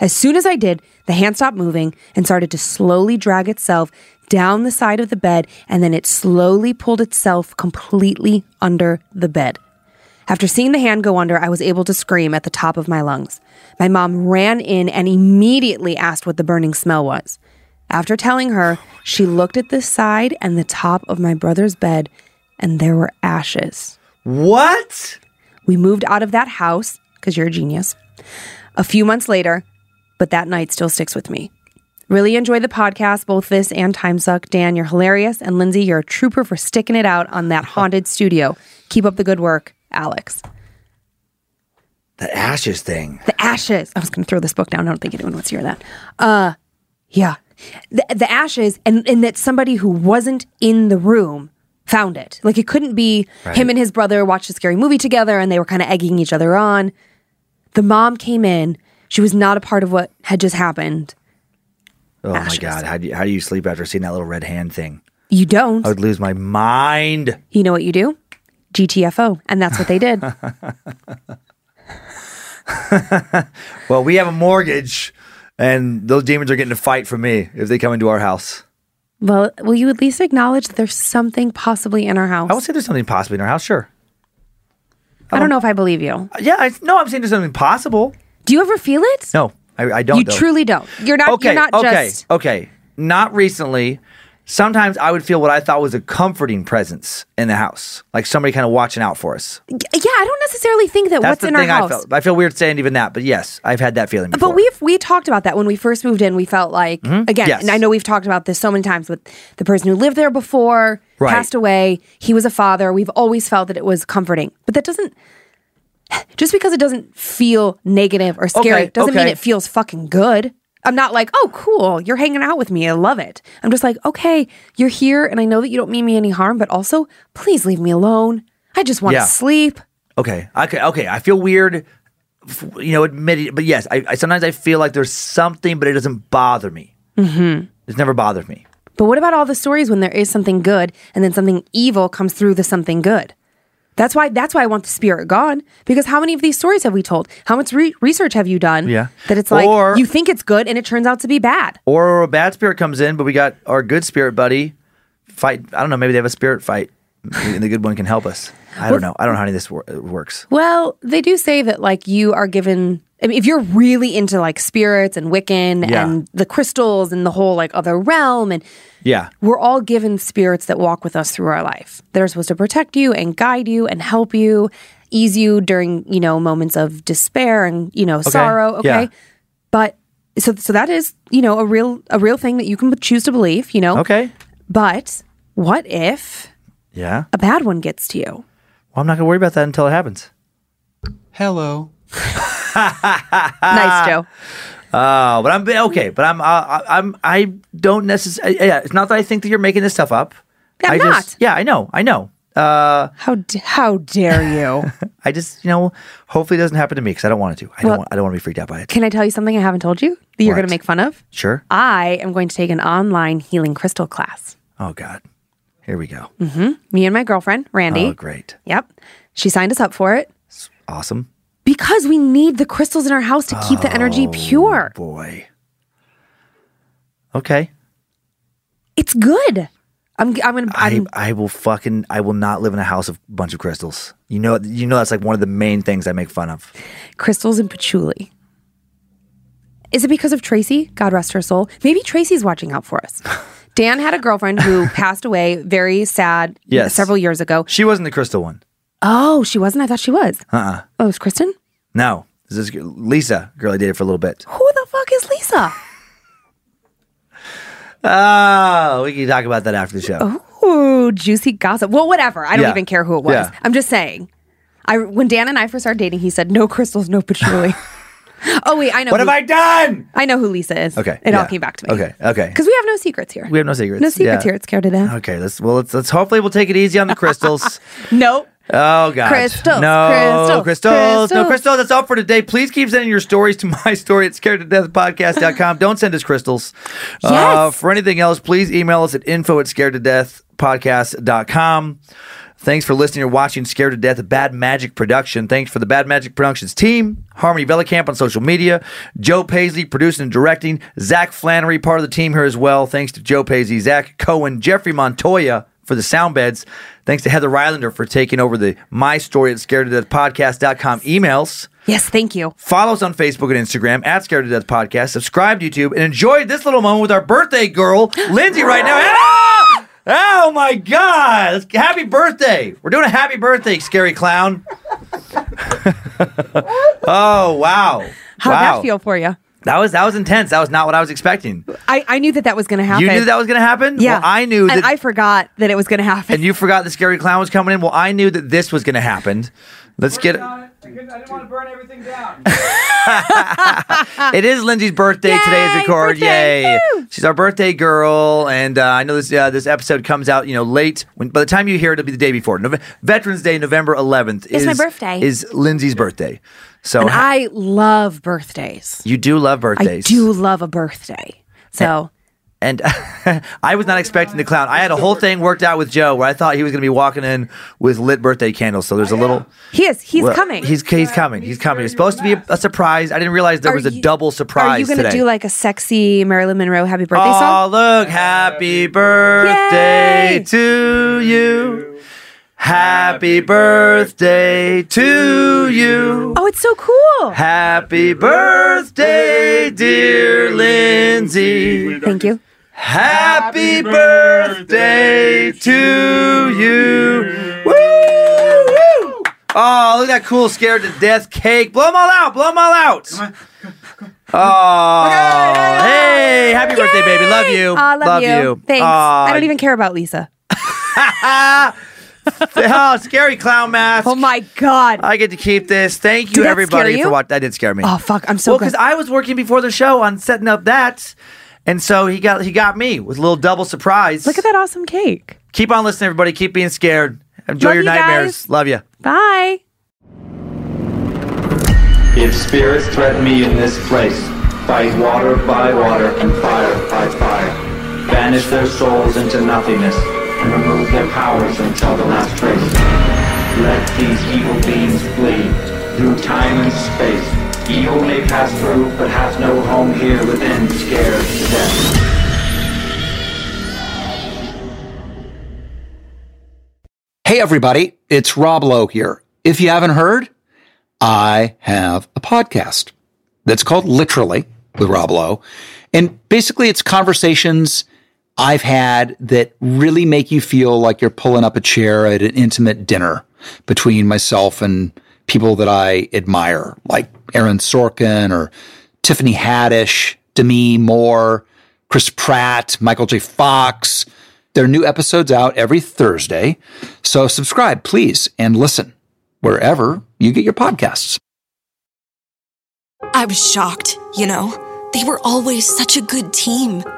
As soon as I did, the hand stopped moving and started to slowly drag itself down the side of the bed, and then it slowly pulled itself completely under the bed. After seeing the hand go under, I was able to scream at the top of my lungs. My mom ran in and immediately asked what the burning smell was. After telling her, she looked at the side and the top of my brother's bed, and there were ashes. What? We moved out of that house because you're a genius. A few months later, but that night still sticks with me. Really enjoy the podcast, both this and Time Suck. Dan, you're hilarious. And Lindsay, you're a trooper for sticking it out on that haunted studio. Keep up the good work, Alex. The ashes thing. The ashes. I was going to throw this book down. I don't think anyone wants to hear that. Uh, yeah. The, the ashes, and, and that somebody who wasn't in the room found it. Like it couldn't be him and his brother watched a scary movie together and they were kind of egging each other on. The mom came in. She was not a part of what had just happened. Oh Ashes. my God. How do, you, how do you sleep after seeing that little red hand thing? You don't. I would lose my mind. You know what you do? GTFO. And that's what they did. Well, we have a mortgage, and those demons are getting a fight from me if they come into our house. well, will you at least acknowledge that there's something possibly in our house? I would say there's something possibly in our house, sure. I don't know if I believe you. Uh, yeah, I, no, I'm saying there's something possible. Do you ever feel it? No, I, I don't. you though. truly don't. You're not. okay, you're not okay, just. okay. Not recently. Sometimes I would feel what I thought was a comforting presence in the house, like somebody kind of watching out for us. Yeah, I don't necessarily think that That's what's the in our thing house. I felt. I feel weird saying even that, but yes, I've had that feeling. Before. But we've we talked about that when we first moved in. We felt like again, Mm-hmm. Yes. and I know we've talked about this so many times with the person who lived there before Right. passed away. He was a father. We've always felt that it was comforting, but that doesn't. Just because it doesn't feel negative or scary Okay, doesn't mean it feels fucking good. I'm not like, oh, cool, you're hanging out with me. I love it. I'm just like, okay, you're here, and I know that you don't mean me any harm, but also, please leave me alone. I just want Yeah. to sleep. Okay. Okay. Okay. I feel weird, f- you know, admitting, but yes, I, I sometimes I feel like there's something, but it doesn't bother me. Mm-hmm. It's never bothered me. But what about all the stories when there is something good and then something evil comes through the something good? That's why that's why I want the spirit gone because how many of these stories have we told? How much re- research have you done? Yeah. that it's like Or- you think it's good and it turns out to be bad. Or a bad spirit comes in, but we got our good spirit buddy fight. I don't know. Maybe they have a spirit fight, and the good one can help us. I don't know. I don't know how any of this wor- works. Well, they do say that like you are given. I mean, if you're really into like spirits and Wiccan Yeah. and the crystals and the whole like other realm and Yeah. we're all given spirits that walk with us through our life. They're supposed to protect you and guide you and help you, ease you during, you know, moments of despair and, you know, sorrow, okay? Yeah. But so so that is, you know, a real a real thing that you can choose to believe, you know. Okay. But what if Yeah. a bad one gets to you? Well, I'm not gonna worry about that until it happens. Hello. nice, Joe. Oh, but I'm okay. But I'm. Uh, I- I'm. I don't necessarily. Yeah. It's not that I think that you're making this stuff up. I'm I just, not. Yeah. I know. I know. Uh, How d- how dare you? I just, you know, hopefully it doesn't happen to me because I don't want it to. I Well- don't. Want, I don't want to be freaked out by it. Can I tell you something I haven't told you that you're going to make fun of? Sure. I am going to take an online healing crystal class. Oh God. Here we go. Mm-hmm. Me and my girlfriend, Randy. Oh, great. Yep. She signed us up for it Awesome. Because we need the crystals in our house to keep the energy Oh. pure. Boy. Okay. It's good. I'm I'm going to I, I'm I will fucking I will not live in a house of a bunch of crystals. You know you know that's like one of the main things I make fun of. crystals and patchouli. Is it because of Tracy? God rest her soul. Maybe Tracy's watching out for us. Dan had a girlfriend who passed away very sad Yes. several years ago. She wasn't the crystal one. Oh, she wasn't? I thought she was. Uh-uh. Oh, it was Kristen? No. This is Lisa, girl I dated for a little bit. Who the fuck is Lisa? Oh, we can talk about that after the show. Ooh, juicy gossip. Well, whatever. I don't Yeah. even care who it was. Yeah. I'm just saying. I when Dan and I first started dating, he said no crystals, no patchouli. Oh wait, I know. What who, have I done? I know who Lisa is. Okay, it all yeah. came back to me. Okay, okay. Because we have no secrets here. We have no secrets. no secrets Yeah. here. It's scared to death. Okay, let's well let's let's hopefully we'll take it easy on the crystals. Nope. Oh god. Crystals, No crystals, crystals. No crystals. That's all for today. Please keep sending your stories to my story at scared to death podcast.com. Don't send us crystals. Uh, Yes. for anything else, please email us at info at scared to death podcast.com. Thanks for listening or watching Scared to Death, a Bad Magic production. Thanks for the Bad Magic Productions team, Harmony Vellicamp on social media, Joe Paisley producing and directing, Zach Flannery, part of the team here as well. Thanks to Joe Paisley, Zach Cohen, Jeffrey Montoya for the sound beds. Thanks to Heather Rylander for taking over the My Story at Scared to Death podcast.com emails. Yes, thank you. Follow us on Facebook and Instagram at Scared to Death Podcast. Subscribe to YouTube and enjoy this little moment with our birthday girl, Lindsay, right now. Ah! Oh my God! Happy birthday! We're doing a happy birthday, scary clown. oh wow! How'd wow. that feel for you? That was that was intense. That was not what I was expecting. I, I knew that that was going to happen. You knew that was going to happen. Yeah. Well, I knew And. I forgot that it was going to happen. and you forgot the scary clown was coming in. Well, I knew that this was going to happen. Let's get it. I didn't want to burn everything down. It is Lindsay's birthday today as Yay, record. birthday, Yay! woo! She's our birthday girl, and uh, I know this uh, this episode comes out you know late. When by the time you hear it, it'll be the day before. Nove- Veterans Day, November 11th. It's is my birthday. Is Lindsay's birthday. So and ha- I love birthdays. you do love birthdays. I do love a birthday. So And I was not expecting the clown. I had a whole thing worked out with Joe where I thought he was going to be walking in with lit birthday candles. So there's a little. he is. He's well, coming. He's he's coming. He's coming. It's supposed to be a, a surprise. I didn't realize there Are was a you- double surprise Are you gonna do like a sexy Marilyn Monroe happy birthday Oh, song? Oh look. Happy birthday Yay! to you. Happy birthday to you. Oh, it's so cool. Happy birthday, dear Lindsay. Thank you. Happy birthday to you. Woo! woo. Oh, look at that cool scared to death cake. Blow them all out. Blow them all out. Oh, hey, happy birthday, baby. Love you. Aw, love, you. Thanks. Aw. I don't even care about Lisa. oh, scary clown mask. Oh my god. I get to keep this. Thank you, Did that everybody, scare for you? watching. That did scare me. Oh fuck, I'm so well, glad. because I was working before the show on setting up that, and so he got he got me with a little double surprise. Look at that awesome cake. Keep on listening, everybody. Keep being scared. Enjoy Love your you nightmares. guys. Love you. Bye. If spirits threaten me in this place, fight water by water and fire by fire. Banish their souls into nothingness and remove their powers until the last trace. Let these evil beings flee through time and space. Evil may pass through, but has no home here within, scared to death. Hey, everybody, it's Rob Lowe here. If you haven't heard, I have a podcast that's called Literally with Rob Lowe. And basically, it's conversations I've had that really make you feel like you're pulling up a chair at an intimate dinner between myself and people that I admire, like Aaron Sorkin or Tiffany Haddish, Demi Moore, Chris Pratt, Michael J. Fox. There are new episodes out every Thursday. So subscribe, please, and listen wherever you get your podcasts. I was shocked, you know? They were always such a good team,